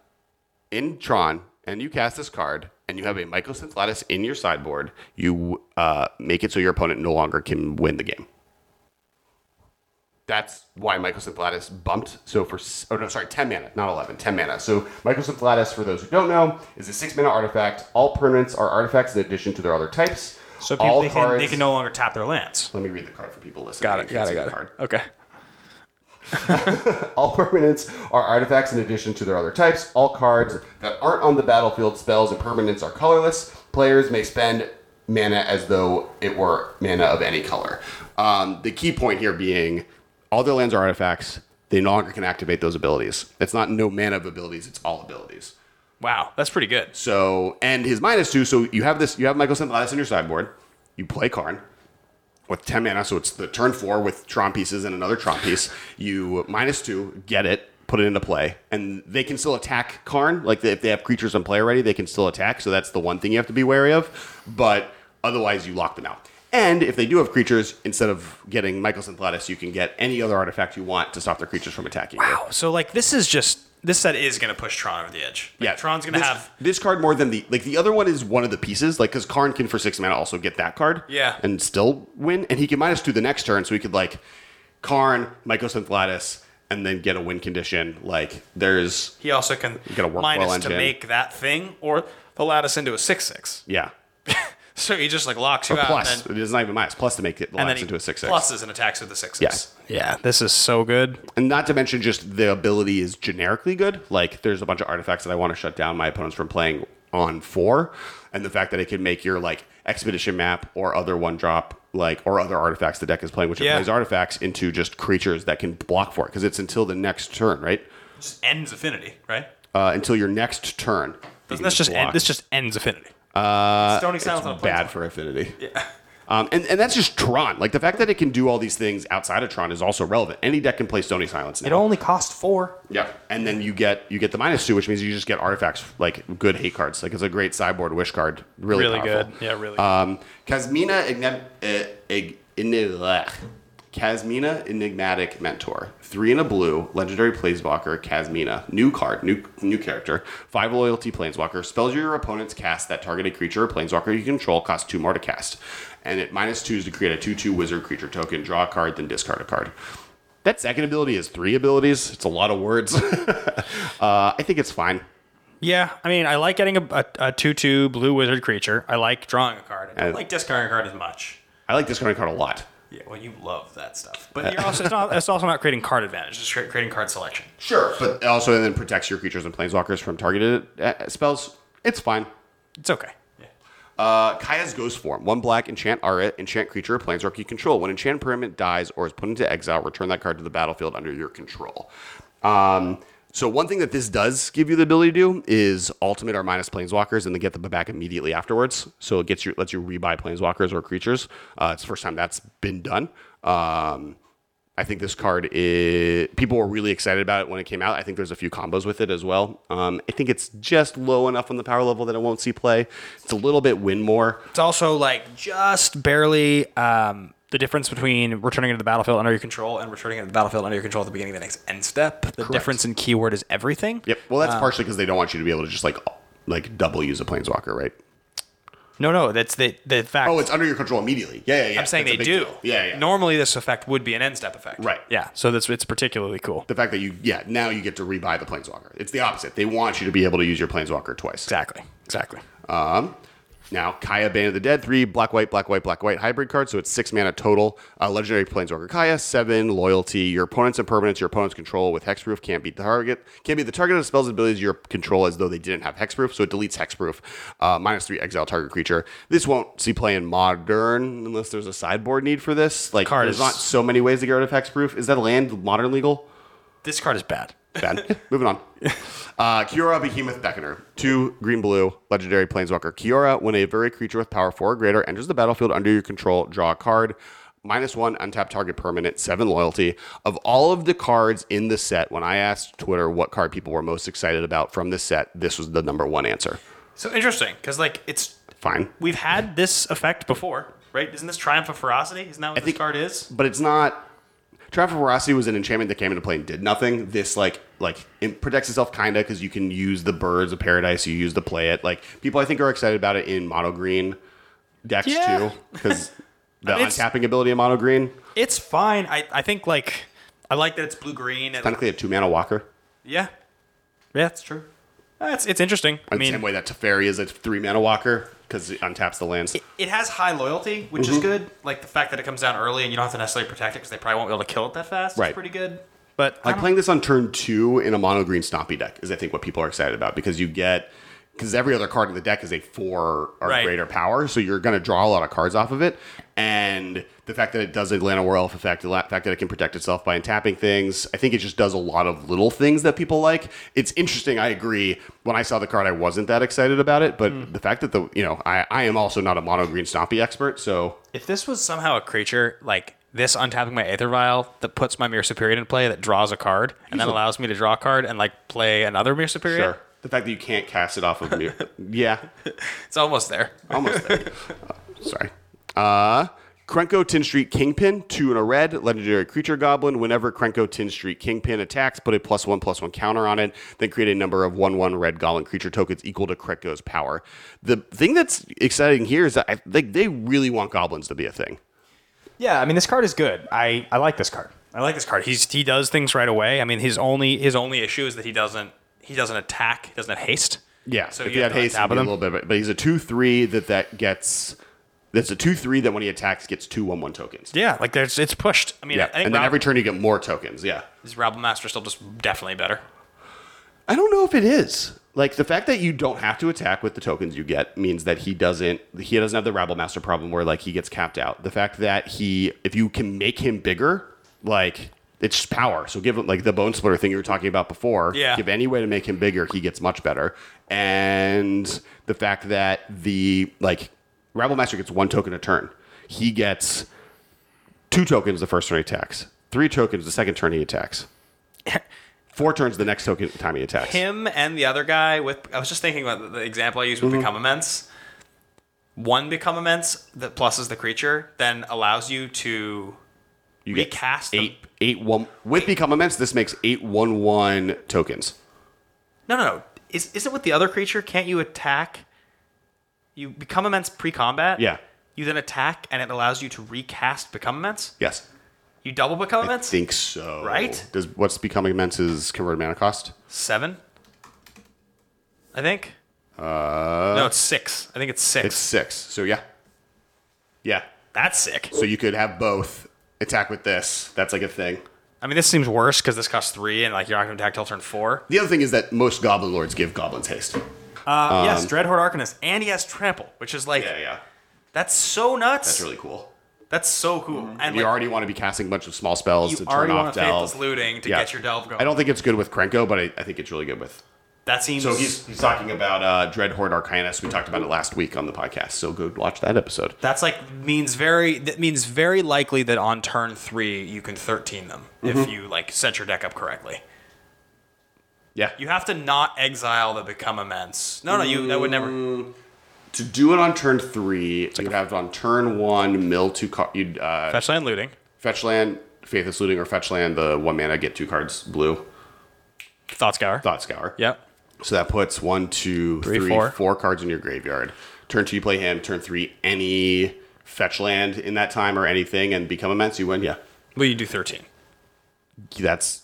B: in Tron and you cast this card and you have a Mycosynth Lattice in your sideboard, you uh, make it so your opponent no longer can win the game. That's why Mycosynth Lattice bumped. So for oh no, sorry, ten mana, not eleven. Ten mana. So Mycosynth Lattice, for those who don't know, is a six mana artifact. All permanents are artifacts in addition to their other types.
C: So people
B: all
C: they can, they can no longer tap their lands.
B: Let me read the card for people listening.
C: Got it. Got it. Got it.
B: card.
C: Okay.
B: All permanents are artifacts in addition to their other types. All cards that aren't on the battlefield, spells, and permanents are colorless. Players may spend mana as though it were mana of any color. Um, the key point here being all their lands are artifacts. They no longer can activate those abilities. It's not no mana of abilities, it's all abilities.
C: Wow, that's pretty good.
B: So, and his minus two. So you have this. You have Mycosynth Lattice in your sideboard. You play Karn with ten mana. So it's the turn four with Tron pieces and another Tron piece. You minus two, get it, put it into play, and they can still attack Karn. Like if they have creatures in play already, they can still attack. So that's the one thing you have to be wary of. But otherwise, you lock them out. And if they do have creatures, instead of getting Mycosynth Lattice, you can get any other artifact you want to stop their creatures from attacking you.
C: Wow. So like this is just this set is going to push Tron over the edge. Like,
B: Yeah,
C: Tron's going to have
B: this card more than the like the other one is one of the pieces. Like because Karn can for six mana also get that card.
C: Yeah.
B: and still win, and he can minus two the next turn, so he could like Karn, Mycosynth lattice and then get a win condition. Like there's
C: he also can
B: got a work
C: minus
B: well
C: to make that thing or the lattice into a six six.
B: yeah,
C: So he just like locks you
B: or
C: out.
B: plus
C: and
B: it is not even minus. minus plus to make it
C: then, and then
B: locks
C: he
B: into a six six.
C: pluses and attacks with the sixes.
B: Yes.
C: Yeah, this is so good.
B: And not to mention just the ability is generically good. Like there's a bunch of artifacts that I want to shut down my opponents from playing on four. And the fact that it can make your like expedition map or other one drop like or other artifacts the deck is playing, which it
C: Yeah.
B: plays artifacts into just creatures that can block for it. Because it's until the next turn, right?
C: Just ends affinity, right?
B: Uh, until your next turn.
C: Doesn't
B: can
C: this just end, this just ends affinity?
B: Uh,
C: Stony
B: it's
C: Silence on a
B: bad for affinity. Yeah. Um, and, and that's just Tron. Like the fact that it can do all these things outside of Tron is also relevant. Any deck can play Stony Silence now.
F: It only costs four.
B: Yeah, and then you get you get the minus two, which means you just get artifacts like good hate cards. Like it's a great sideboard wish card. Really,
C: Really
B: powerful.
C: good. Yeah, really.
B: Um, Kasmina Igna- uh, Ig- Enigma- Kasmina Enigmatic Mentor. Three in a blue, legendary Planeswalker, Kasmina. New card, new new character. Five loyalty Planeswalker. Spells your opponent's cast that targeted creature or Planeswalker you control costs two more to cast. And it minus two is to create a 2 2 wizard creature token. Draw a card, then discard a card. That second ability is three abilities. It's a lot of words. uh, I think it's fine.
C: yeah, I mean, I like getting a, a, a 2 2 blue wizard creature. I like drawing a card. I don't
B: And-
C: like discarding a card as much.
B: I like discarding a card a lot.
C: Yeah, well, you love that stuff. But you're also, it's, not, it's also not creating card advantage, it's cre- creating card selection.
B: Sure, but it also then protects your creatures and planeswalkers from targeted uh, spells. It's fine.
C: It's okay.
B: Uh, Kaya's Ghostform. One black, enchant Aura, enchant creature or planeswalker you control. When enchant permanent dies or is put into exile, return that card to the battlefield under your control. Um, so one thing that this does give you the ability to do is ultimate or minus planeswalkers and then get them back immediately afterwards. So it gets you lets you rebuy planeswalkers or creatures. Uh, it's the first time that's been done. Um, I think this card is people were really excited about it when it came out. I think there's a few combos with it as well. Um, I think it's just low enough on the power level that it won't see play. It's a little bit win more.
C: It's also like just barely um, the difference between returning it to the battlefield under your control and returning it to the battlefield under your control at the beginning of the next end step. The difference in keyword is everything.
B: Yep. Well, that's partially because they don't want you to be able to just like like double use a planeswalker, right?
C: No, no, that's the the fact.
B: Oh, it's under your control immediately. Yeah, yeah, yeah.
C: I'm saying
B: That's
C: they do.
B: deal. Yeah, yeah.
C: Normally, this effect would be an end step effect.
B: Right.
C: Yeah. So that's it's particularly cool.
B: the fact that you yeah now you get to rebuy the planeswalker. It's the opposite. They want you to be able to use your planeswalker twice.
C: Exactly. Exactly.
B: Um, now, Kaya Bane of the Dead, three black, white, black, white, black, white hybrid cards. So it's six mana total. Uh, legendary Planeswalker Kaya, seven loyalty. Your opponents and permanents your opponent's control with hexproof can't beat the target. Can't beat the target of spells and abilities your control as though they didn't have hexproof. So it deletes hexproof. Uh, minus three exile target creature. This won't see play in modern unless there's a sideboard need for this. Like,
C: Card
B: there's
C: is-
B: not so many ways to get rid of hexproof. Is that land modern legal?
C: This card is bad.
B: Bad. Moving on. Uh, Kiora Behemoth Beckoner. Two green blue legendary planeswalker. Kiora, when a very creature with power four or greater enters the battlefield under your control, draw a card. Minus one untapped target permanent, seven loyalty. Of all of the cards in the set, when I asked Twitter what card people were most excited about from this set, this was the number one answer.
C: So interesting because like it's
B: Fine.
C: we've had this effect before, right? Isn't this Triumph of Ferocity? Isn't that what this
B: think-
C: card is?
B: But it's not. Of Ferocity was an enchantment that came into play and did nothing. This like like it protects itself kinda because you can use the birds of paradise. You use the play it. Like people, I think are excited about it in mono green decks
C: Yeah.
B: too because the
C: mean, it's-
B: untapping ability in mono green.
C: It's fine. I, I think like I like that it's blue green. And,
B: Technically, a two mana walker.
C: yeah, yeah, that's true. Uh, it's it's interesting. I
B: I
C: mean, the
B: same way that Teferi is a three mana walker because it untaps the lands.
C: it has high loyalty, which
B: Mm-hmm.
C: is good. Like the fact that it comes down early and you don't have to necessarily protect it because they probably won't be able to kill it that fast.
B: Right.
C: Is pretty good. But
B: Like playing this on turn two in a mono green stompy deck is I think what people are excited about because you get because every other card in the deck is a four or
C: Right.
B: greater power, so you're going to draw a lot of cards off of it. And the fact that it does a Llanowar Elf effect, the fact that it can protect itself by untapping things, I think it just does a lot of little things that people like. It's interesting. I agree. When I saw the card, I wasn't that excited about it, but
C: Hmm.
B: the fact that the you know I, I am also not a mono green stompy expert, so
C: if this was somehow a creature like this untapping my Aether Vial that puts my Mirror Superior into play that draws a card and then allows me to draw a card and like play another Mirror Superior.
B: sure. The fact that you can't cast it off of me, yeah,
C: It's almost there.
B: Almost there. Sorry. Uh, Krenko Tin Street Kingpin, two in a red, legendary creature goblin. Whenever Krenko Tin Street Kingpin attacks, put a plus one plus one counter on it, then create a number of one one red goblin creature tokens equal to Krenko's power. The thing that's exciting here is that I think they really want goblins to be a thing.
F: Yeah, I mean this card is good. I, I like this card.
C: I like this card. He's he does things right away. I mean, his only his only issue is that he doesn't he doesn't attack. He doesn't have haste.
B: Yeah,
C: So
B: if
C: you
B: he
C: have
B: haste,
C: untap
B: a little bit, but he's a two three that that gets. That's a two three that when he attacks gets two one one tokens.
C: Yeah, like there's it's pushed. I mean,
B: Yeah,
C: I think
B: and then every turn you get more tokens. Yeah.
C: is Rabble Master still just definitely better.
B: I don't know if it is. Like the fact that you don't have to attack with the tokens you get means that he doesn't he doesn't have the rabble master problem where like he gets capped out. The fact that he if you can make him bigger, like it's just power. So give him like the bone splitter thing you were talking about before.
C: Yeah.
B: Give any way to make him bigger, he gets much better. And the fact that the like rabble master gets one token a turn. He gets two tokens the first turn he attacks. Three tokens the second turn he attacks. Four turns the next token time he attacks.
C: Him and the other guy with I was just thinking about the- example I used with mm-hmm. Become Immense. One Become Immense that pluses the creature then allows you to
B: You get
C: recast them.
B: eight eight one with become immense. This makes eight one one tokens.
C: No, no, no. Is is it with the other creature? Can't you attack? You become immense pre-combat.
B: Yeah.
C: You then attack, and it allows you to recast become immense.
B: Yes,
C: You double become
B: I
C: immense.
B: think so.
C: Right?
B: Does what's becoming immense's converted mana cost?
C: Seven. I think. Uh, no, it's six. I think it's six.
B: It's six. So yeah, yeah.
C: That's sick.
B: So you could have both attack with this. That's like a thing.
C: I mean, this seems worse because this costs three, and like you're not going to attack till turn four.
B: The other thing is that most goblin lords give goblins haste.
C: Uh, yes, Dreadhorde Arcanist, and he has trample, which is like
B: Yeah, yeah.
C: that's so nuts.
B: That's really cool.
C: That's so cool. And
B: you
C: like,
B: already want to be casting a bunch of small spells to turn off
C: to
B: delve.
C: faithless looting to
B: Yeah.
C: get your delve going.
B: I don't think it's good with Krenko, but I, I think it's really good with
C: That seems
B: So he's, he's talking about uh, Dreadhorde Arcanist. We talked about it last week on the podcast. So go watch that episode.
C: That's like means very that means very likely that on turn three you can thirteen them
B: Mm-hmm.
C: if you like set your deck up correctly.
B: Yeah.
C: You have to not exile the become immense. No, no, you that would never.
B: to do it on turn three, you'd have on turn one mill two cards. You'd uh,
C: Fetch land looting.
B: fetch land, Faithless Looting, or fetch land the one mana get two cards blue.
C: Thought scour.
B: Thought Scour.
C: Yep.
B: So that puts one, two,
C: Three,
B: three,
C: four.
B: four cards in your graveyard. Turn two, you play him. Turn three, any fetch land in that time or anything, and become immense. You win. Yeah,
C: Well, you do thirteen.
B: that's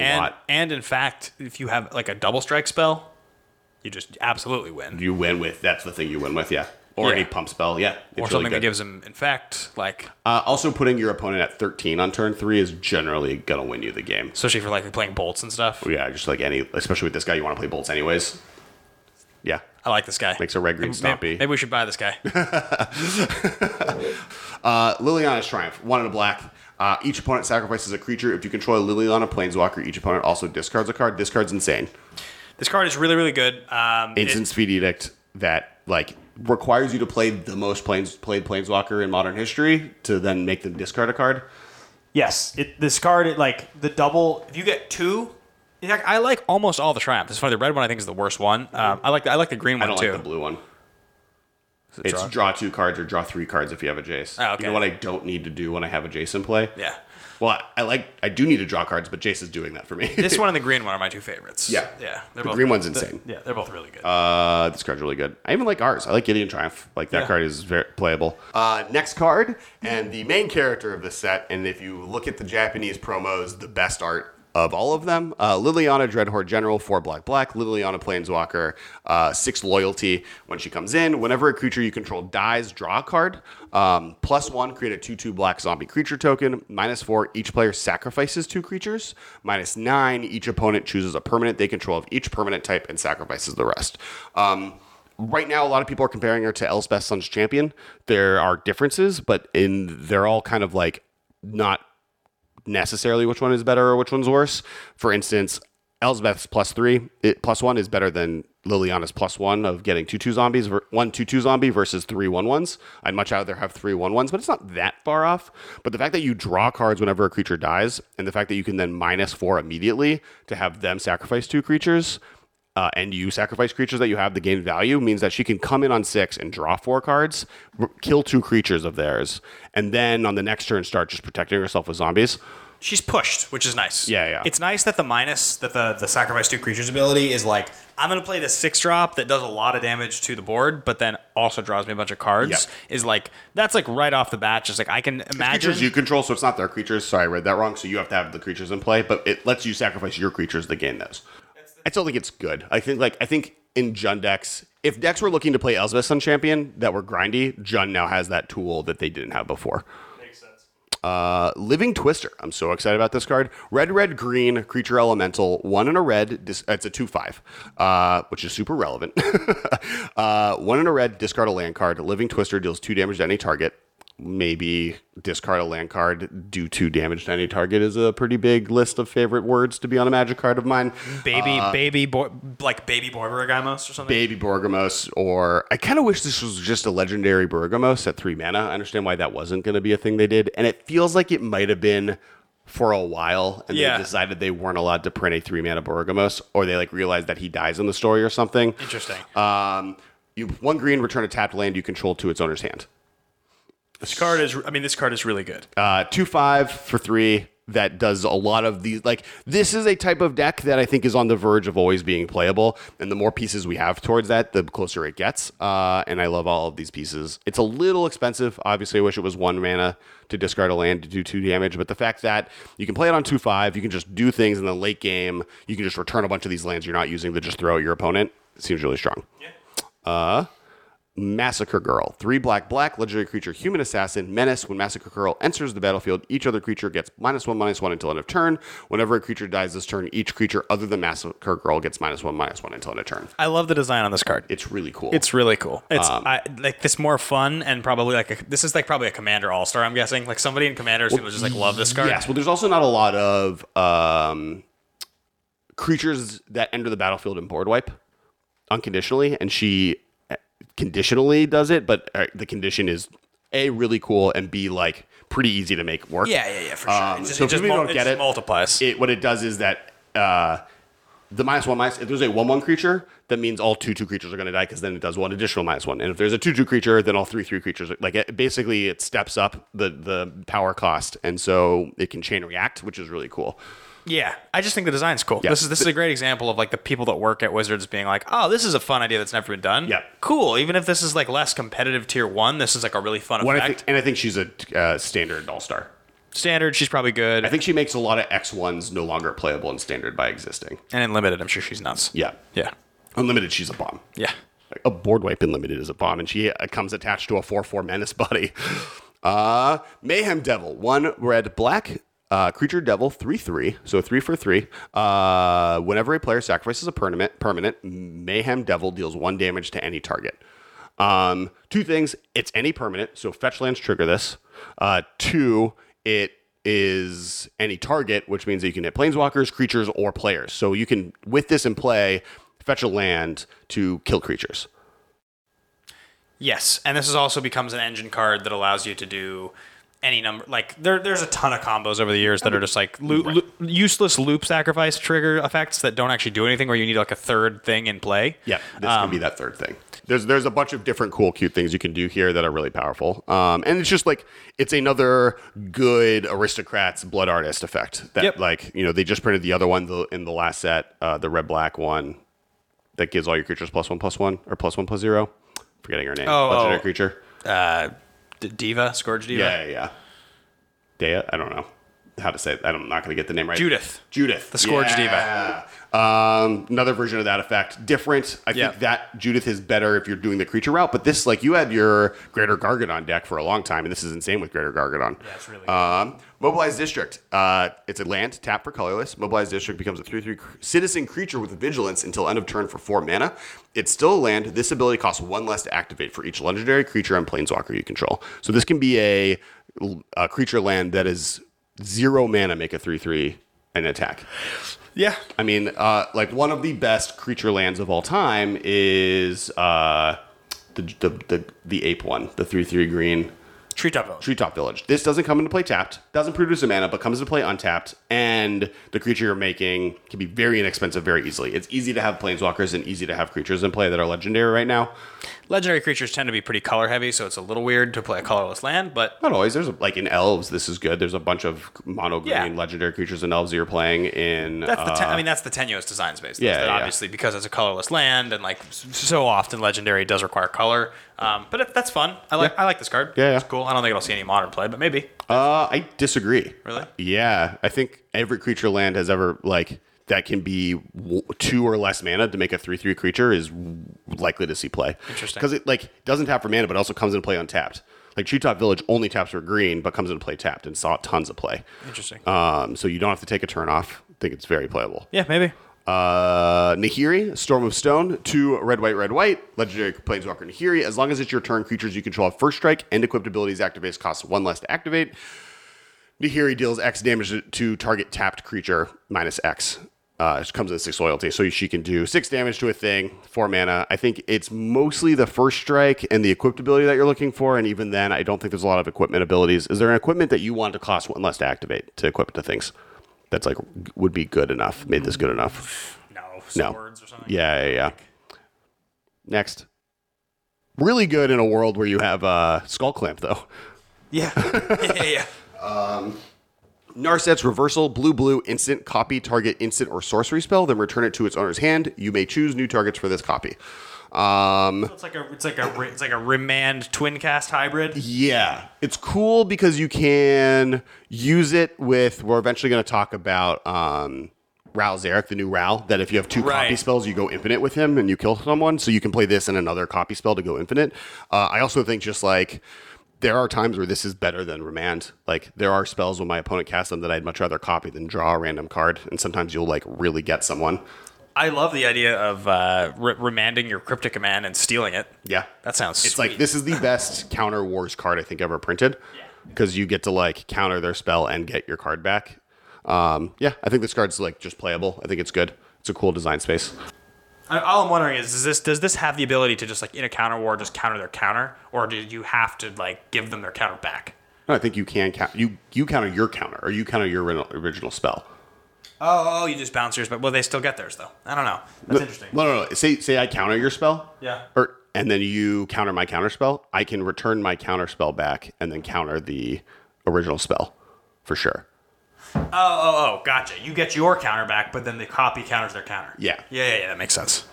B: a
C: And
B: lot.
C: and in fact, if you have like a double strike spell, you just absolutely win.
B: You win with. That's the thing you win with. Yeah, or
C: Yeah.
B: any pump spell. Yeah,
C: or
B: it's really
C: something that gives him infect, like
B: Uh, also, putting your opponent at 13 on turn three is generally gonna win you the game.
C: especially for like playing bolts and stuff.
B: Yeah, just like any, especially with this guy, you want to play bolts anyways. Yeah,
C: I like this guy.
B: makes a red green
C: Maybe,
B: stompy.
C: maybe we should buy this guy.
B: Uh, Liliana's Triumph, one in a black. Uh, each opponent sacrifices a creature. If you control a Liliana Planeswalker, each opponent also discards a card. This card's insane.
C: this card is really really good. Um, it-
B: Instant Speed Edict that like requires you to play the most planes played Planeswalker in modern history to then make them discard a card.
F: Yes, it, this card, it, like the double.
C: if you get two, in fact, I like almost all the triumphs. It's funny. The red one I think is the worst one. Um, I like the, I like the green
B: I
C: one
B: don't
C: too.
B: like the blue one. It's
C: draw?
B: draw? two cards or draw three cards if you have a Jace.
C: Oh, okay.
B: You know what I don't need to do when I have a Jace in play?
C: Yeah.
B: Well, I, I like I do need to draw cards, but Jace is doing that for me.
C: This one and the green one are my two favorites.
B: Yeah.
C: Yeah.
B: The green one's insane.
C: Yeah, they're both really good.
B: Uh, this card's really good. I even like ours. I like Gideon Triumph. Like that
C: Yeah.
B: card is very playable. Uh, next card, and the main character of the set, and if you look at the Japanese promos, the best art of all of them. Uh, Liliana Dreadhorde General, four black black. Liliana Planeswalker, uh, six loyalty. When she comes in, whenever a creature you control dies, draw a card. Um, plus one, create a two two black zombie creature token. Minus four, each player sacrifices two creatures. Minus nine, each opponent chooses a permanent they control of each permanent type and sacrifices the rest. Um, right now, a lot of people are comparing her to Elspeth Sun's Champion. There are differences, but in they're all kind of like not necessarily which one is better or which one's worse. For instance, Elspeth's plus three, it, plus one is better than Liliana's plus one of getting two two zombies, one two two zombie versus three one ones. I'd much rather have three one ones, but it's not that far off. But the fact that you draw cards whenever a creature dies, and the fact that you can then minus four immediately to have them sacrifice two creatures, uh, and you sacrifice creatures that you have to gain value means that she can come in on six and draw four cards, r- kill two creatures of theirs, and then on the next turn start just protecting herself with zombies.
C: She's pushed, which is nice.
B: Yeah, yeah.
C: It's nice that the minus that the the sacrifice two creatures ability is like I'm gonna play this six drop that does a lot of damage to the board, but then also draws me a bunch of cards.
B: Yeah.
C: Is like that's like right off the bat. Just like I can imagine.
B: creatures you control, so it's not their creatures. Sorry, I read that wrong. So you have to have the creatures in play, but it lets you sacrifice your creatures to gain those. I still think it's good. I think like I think in Jund decks, if decks were looking to play Elspeth Sun Champion that were grindy, Jund now has that tool that they didn't have before. Uh, Living Twister. I'm so excited about this card. Red, red, green, creature elemental, one in a red. Dis- it's a 2 5, uh, which is super relevant. uh, one in a red, discard a land card. Living Twister deals two damage to any target. Maybe discard a land card, do two damage to any target is a pretty big list of favorite words to be on a magic card of mine.
C: baby, baby, boy, like baby Borborygmos or something.
B: Baby Borgamos, or I kind of wish this was just a legendary Borgamos at three mana. I understand why that wasn't going to be a thing they did, and it feels like it might have been for a while, and
C: Yeah.
B: they decided they weren't allowed to print a three mana Borgamos, or they like realized that he dies in the story or something.
C: Interesting.
B: Um, you one green, return a tapped land you control to its owner's hand.
C: This card is. I mean, this card is really good.
B: uh, two five for three. That does a lot of these like this is a type of deck that i think is on the verge of always being playable. And the more pieces we have towards that the closer it gets. Uh, and i love all of these pieces. It's a little expensive. Obviously i wish it was one mana to discard a land to do two damage. But the fact that you can play it on two five you can just do things in the late game you can just return a bunch of these lands you're not using to just throw at your opponent it seems really strong. Uh, Massacre Girl. Three black, black, legendary creature, human assassin, menace. When Massacre Girl enters the battlefield, each other creature gets minus one, minus one until end of turn. Whenever a creature dies this turn, each creature other than Massacre Girl gets minus one, minus one until end of turn.
C: I love the design on this card.
B: It's really cool.
C: It's really cool. It's
B: Um,
C: I, like this more fun and probably like a, this is like probably a Commander All Star. I'm guessing like somebody in Commanders who would just like love this card.
B: Yes, well, there's also not a lot of um, creatures that enter the battlefield in board wipe unconditionally, and she conditionally does it, but uh, the condition is a really cool and b like pretty easy to make work.
C: yeah, yeah, yeah, for sure.
B: Um,
C: just,
B: so
C: it
B: if
C: just
B: people
C: mul-
B: don't
C: it
B: get
C: just
B: it,
C: multiplies.
B: it what it does is that uh, the minus one minus if there's a one one creature, that means all two two creatures are going to die because then it does one additional minus one. And if there's a two two creature, then all three three creatures are- like it, basically it steps up the the power cost, and so it can chain react, which is really cool.
C: Yeah, I just think the design's cool.
B: Yeah.
C: This is this is a great example of like the people that work at Wizards being like, oh, this is a fun idea that's never been done.
B: Yeah.
C: cool. Even if this is like less competitive tier one, this is like a really fun
B: What I
C: effect.
B: think, and I think she's a uh, standard all star.
C: Standard, she's probably good.
B: I think she makes a lot of X ones no longer playable in standard by existing.
C: and in limited, I'm sure she's nuts.
B: Yeah,
C: yeah,
B: unlimited, she's a bomb.
C: yeah.
B: A board wipe in limited is a bomb, and she uh, comes attached to a four four menace buddy. Uh, Mayhem Devil, one red black. Uh, creature devil three three so three for three. Uh, whenever a player sacrifices a permanent, permanent mayhem devil deals one damage to any target. Um, two things: it's any permanent, so fetch lands trigger this. Uh, two, it is any target, which means that you can hit planeswalkers, creatures, or players. So you can, with this in play, fetch a land to kill creatures.
C: Yes, and this is also becomes an engine card that allows you to do any number. Like there, there's a ton of combos over the years that are just like loo- loo- useless loop sacrifice trigger effects that don't actually do anything, where you need like a third thing in play.
B: Yeah, this
C: Um,
B: can be that third thing. there's there's a bunch of different cool, cute things you can do here that are really powerful. Um, and it's just like it's another good aristocrats blood artist effect. That
C: Yep.
B: like you know they just printed the other one the, in the last set, uh, the red black one that gives all your creatures plus one plus one or plus one plus zero. Forgetting her name.
C: Oh,
B: Legendary
C: oh.
B: creature.
C: Uh, D- Diva, Scourge Diva.
B: Yeah, yeah, yeah. Dea. I don't know how to say. It. I'm not going to get the name right.
C: Judith.
B: Judith,
C: The Scourge
B: yeah. Um, another version of that effect, different. I
C: Yeah.
B: think that Judith is better if you're doing the creature route. But this, like, you had your Greater Gargadon deck for a long time, and this is insane with Greater Gargadon. Yeah,
C: it's really
B: Um, Mobilized District. Uh, it's a land tap for colorless. Mobilized District becomes a three-three citizen creature with vigilance until end of turn for four mana. It's still a land. This ability costs one less to activate for each legendary creature and planeswalker you control. So this can be a, a creature land that is zero mana, make a three-three and attack.
C: Yeah.
B: I mean, uh, like one of the best creature lands of all time is uh, the, the the the ape one, the three three green
C: Treetop Village.
B: treetop village. This doesn't come into play tapped, doesn't produce a mana, but comes into play untapped, and the creature you're making can be very inexpensive very easily. It's easy to have planeswalkers and easy to have creatures in play that are legendary right now.
C: Legendary creatures tend to be pretty color heavy, so it's a little weird to play a colorless land, but
B: Not always. There's a, like in elves, this is good. There's a bunch of mono green
C: Yeah.
B: legendary creatures in elves that you're playing in.
C: that's the
B: uh,
C: I mean that's the tenuous design space. though,
B: yeah, yeah.
C: obviously because it's a colorless land and like so often legendary does require color. Um, but it, that's fun. I like I like this card.
B: Yeah, yeah.
C: It's cool. I don't think it'll see any modern play, but maybe.
B: Uh, I disagree.
C: Really?
B: Yeah, I think every creature land has ever like that can be two or less mana to make a three-three creature is likely to see play.
C: Interesting.
B: because it like doesn't tap for mana, but also comes into play untapped. Like Treetop Village only taps for green, but comes into play tapped and saw tons of play.
C: Interesting.
B: Um, so you don't have to take a turn off. I think it's very playable.
C: yeah, maybe.
B: Uh, Nahiri, Storm of Stone, two red, white, red, white. Legendary Planeswalker Nahiri. As long as it's your turn, creatures you control have first strike and equipped abilities activate costs one less to activate. Nahiri deals X damage to target tapped creature minus X. Uh, it comes with six loyalty, so she can do six damage to a thing, four mana. I think it's mostly the first strike and the equipped ability that you're looking for, and even then, I don't think there's a lot of equipment abilities. Is there an equipment that you want to cost one less to activate to equip to things? That's like would be good enough. Made this good enough.
C: No,
B: No.
C: swords or something.
B: Yeah, yeah, yeah. Next. Really good in a world where you have uh, Skull Clamp, though.
C: Yeah. yeah, yeah, yeah.
B: Narset's reversal, blue blue, instant, copy, target, instant, or sorcery spell, then return it to its owner's hand. You may choose new targets for this copy. Um,
C: It's like a it's like a it's like a remand twin cast hybrid.
B: yeah, it's cool because you can use it with. We're eventually going to talk about um, Ral Zarek, the new Ral. That if you have two copy spells, you go infinite with him and you kill someone. So you can play this and another copy spell to go infinite. Uh, I also think just like there are times where this is better than remand. Like there are spells when my opponent casts them that I'd much rather copy than draw a random card. And sometimes you'll like really get someone.
C: I love the idea of uh, re- remanding your cryptic command and stealing it.
B: Yeah.
C: That sounds.
B: It's
C: sweet.
B: like this is the best counter wars card I think ever printed because you get to like counter their spell and get your card back. Um, yeah, I think this card's like just playable. I think it's good. It's a cool design space.
C: I- All I'm wondering is, does this does this have the ability to just like in a counter war just counter their counter, or do you have to like give them their counter back?
B: No, I think you can count. You you counter your counter or you counter your original, spell.
C: Oh, oh, you just bounce yours, but well, they still get theirs though. I don't know. That's interesting.
B: No, no, no. Say say I counter your spell.
C: Yeah.
B: Or and then you counter my counter spell. I can return my counter spell back and then counter the original spell for sure.
C: Oh, oh, oh, gotcha. You get your counter back, but then the copy counters their counter.
B: Yeah.
C: Yeah, yeah, yeah. That makes sense.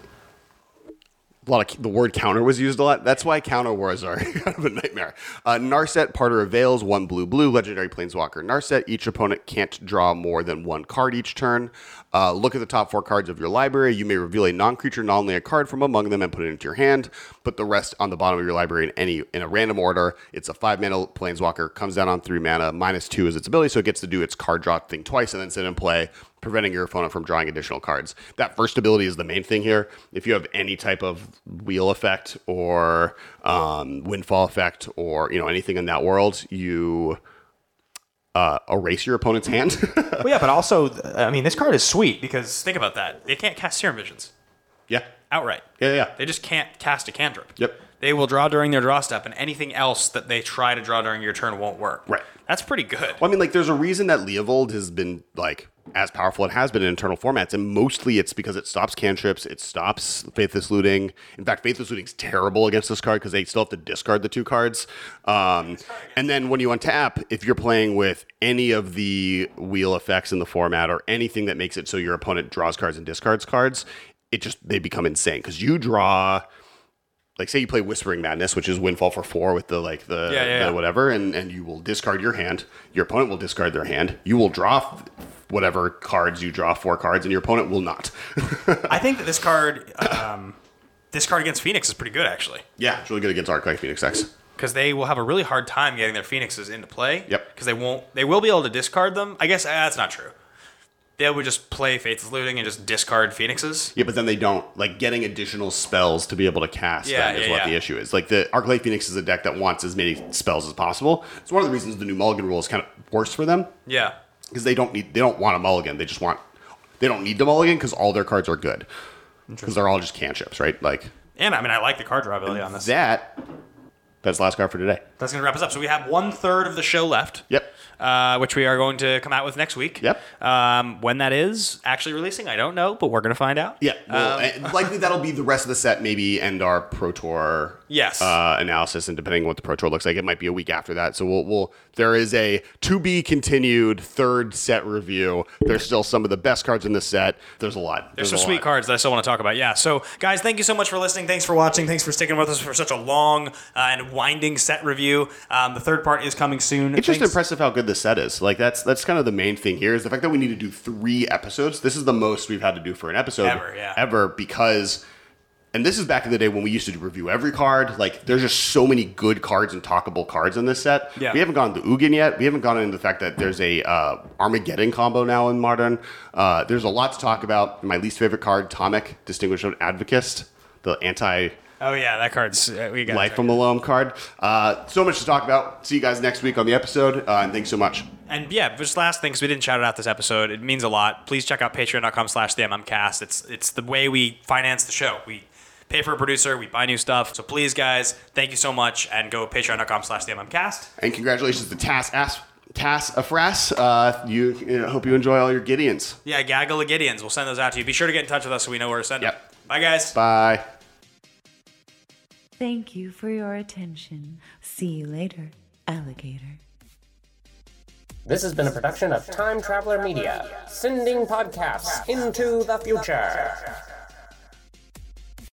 B: a lot of the word counter was used a lot. That's why counter wars are kind of a nightmare. Uh, Narset, Parter of Veils, one blue blue, legendary planeswalker. Narset, each opponent can't draw more than one card each turn. Uh, look at the top four cards of your library. You may reveal a non-creature, non-land card from among them and put it into your hand. Put the rest on the bottom of your library in any in a random order. It's a five mana planeswalker, comes down on three mana, minus two is its ability, so it gets to do its card draw thing twice and then sit in play preventing your opponent from drawing additional cards. That first ability is the main thing here. If you have any type of wheel effect or um, windfall effect or you know anything in that world, you uh, erase your opponent's hand.
E: Well, yeah, but also, I mean, this card is sweet because
C: think about that. They can't cast Serum Visions
B: yeah,
C: outright.
B: yeah, yeah.
C: They just can't cast a cantrip.
B: Yep.
C: They will draw during their draw step, and anything else that they try to draw during your turn won't work.
B: Right.
C: That's pretty good.
B: Well, I mean, like, there's a reason that Leovold has been like as powerful. It has been in internal formats, and mostly it's because it stops cantrips, it stops faithless looting. In fact, faithless looting is terrible against this card because they still have to discard the two cards. Um, and then when you untap, if you're playing with any of the wheel effects in the format or anything that makes it so your opponent draws cards and discards cards, it just they become insane because you draw like say you play Whispering Madness, which is windfall for four with the like the,
C: Yeah, yeah,
B: the
C: yeah.
B: whatever, and and you will discard your hand. Your opponent will discard their hand. You will draw whatever cards you draw four cards, and your opponent will not.
C: I think that this card, um, this card against Phoenix is pretty good actually,
B: yeah, it's really good against Arclight Phoenix X.
C: because they will have a really hard time getting their Phoenixes into play.
B: Yep.
C: Because they won't, they will be able to discard them. I guess uh, that's not true. They would just play Faithless Looting and just discard Phoenixes.
B: Yeah, but then they don't like getting additional spells to be able to cast.
C: Yeah,
B: them is
C: yeah,
B: what
C: yeah.
B: the issue is. Like the Arclight Phoenix is a deck that wants as many spells as possible. It's one of the reasons the new Mulligan rule is kind of worse for them
C: Yeah.
B: because they don't need they don't want a mulligan. They just want they don't need the mulligan because all their cards are good because they're all just cantrips, right? Like
C: And I mean, I like the card draw ability on this.
B: that. That's the last card for today.
C: That's going to wrap us up. So we have one third of the show left.
B: Yep.
C: Uh, which we are going to come out with next week.
B: Yep.
C: Um, when that is actually releasing, I don't know, but we're going to find out.
B: Yeah, well, and likely that'll be the rest of the set, maybe, and our Pro Tour
C: Yes.
B: uh, analysis, and depending on what the Pro Tour looks like, it might be a week after that. So we'll, we'll there is a to be continued third set review. There's still some of the best cards in the set. There's a lot.
C: There's
B: a
C: some sweet
B: lot.
C: cards that I still want to talk about. Yeah. So, guys, thank you so much for listening. Thanks for watching. Thanks for sticking with us for such a long uh, and winding set review. Um, the third part is coming soon.
B: It's just impressive how good the set is. Like that's that's kind of the main thing here is the fact that we need to do three episodes. This is the most we've had to do for an episode
C: Ever, yeah.
B: ever because. And this is back in the day when we used to review every card. Like, there's just so many good cards and talkable cards in this set.
C: Yeah.
B: We haven't gone to Ugin yet. We haven't gone into the fact that there's a uh, Armageddon combo now in Modern. Uh, there's a lot to talk about. My least favorite card, Tomik, Distinguished Advokist, the anti
C: Oh yeah, that card's uh, we got
B: Life from the Loam card. Uh, so much to talk about. See you guys next week on the episode. Uh, and thanks so much.
C: And yeah, just last thing, because we didn't shout it out this episode, it means a lot. Please check out patreon.com slash the MMCast. It's, it's the way we finance the show. We pay for a producer, we buy new stuff. So please, guys, thank you so much, and go patreon.com slash the MMCast.
B: And congratulations to Tass As- Tass Afras. Uh, you, you know, hope you enjoy all your Gideons.
C: Yeah, gaggle of Gideons. We'll send those out to you. Be sure to get in touch with us so we know where to send them.
B: Yep.
C: Bye, guys.
B: Bye.
A: Thank you for your attention. See you later, alligator.
G: This has been a production of Time Traveler Media, sending podcasts into the future.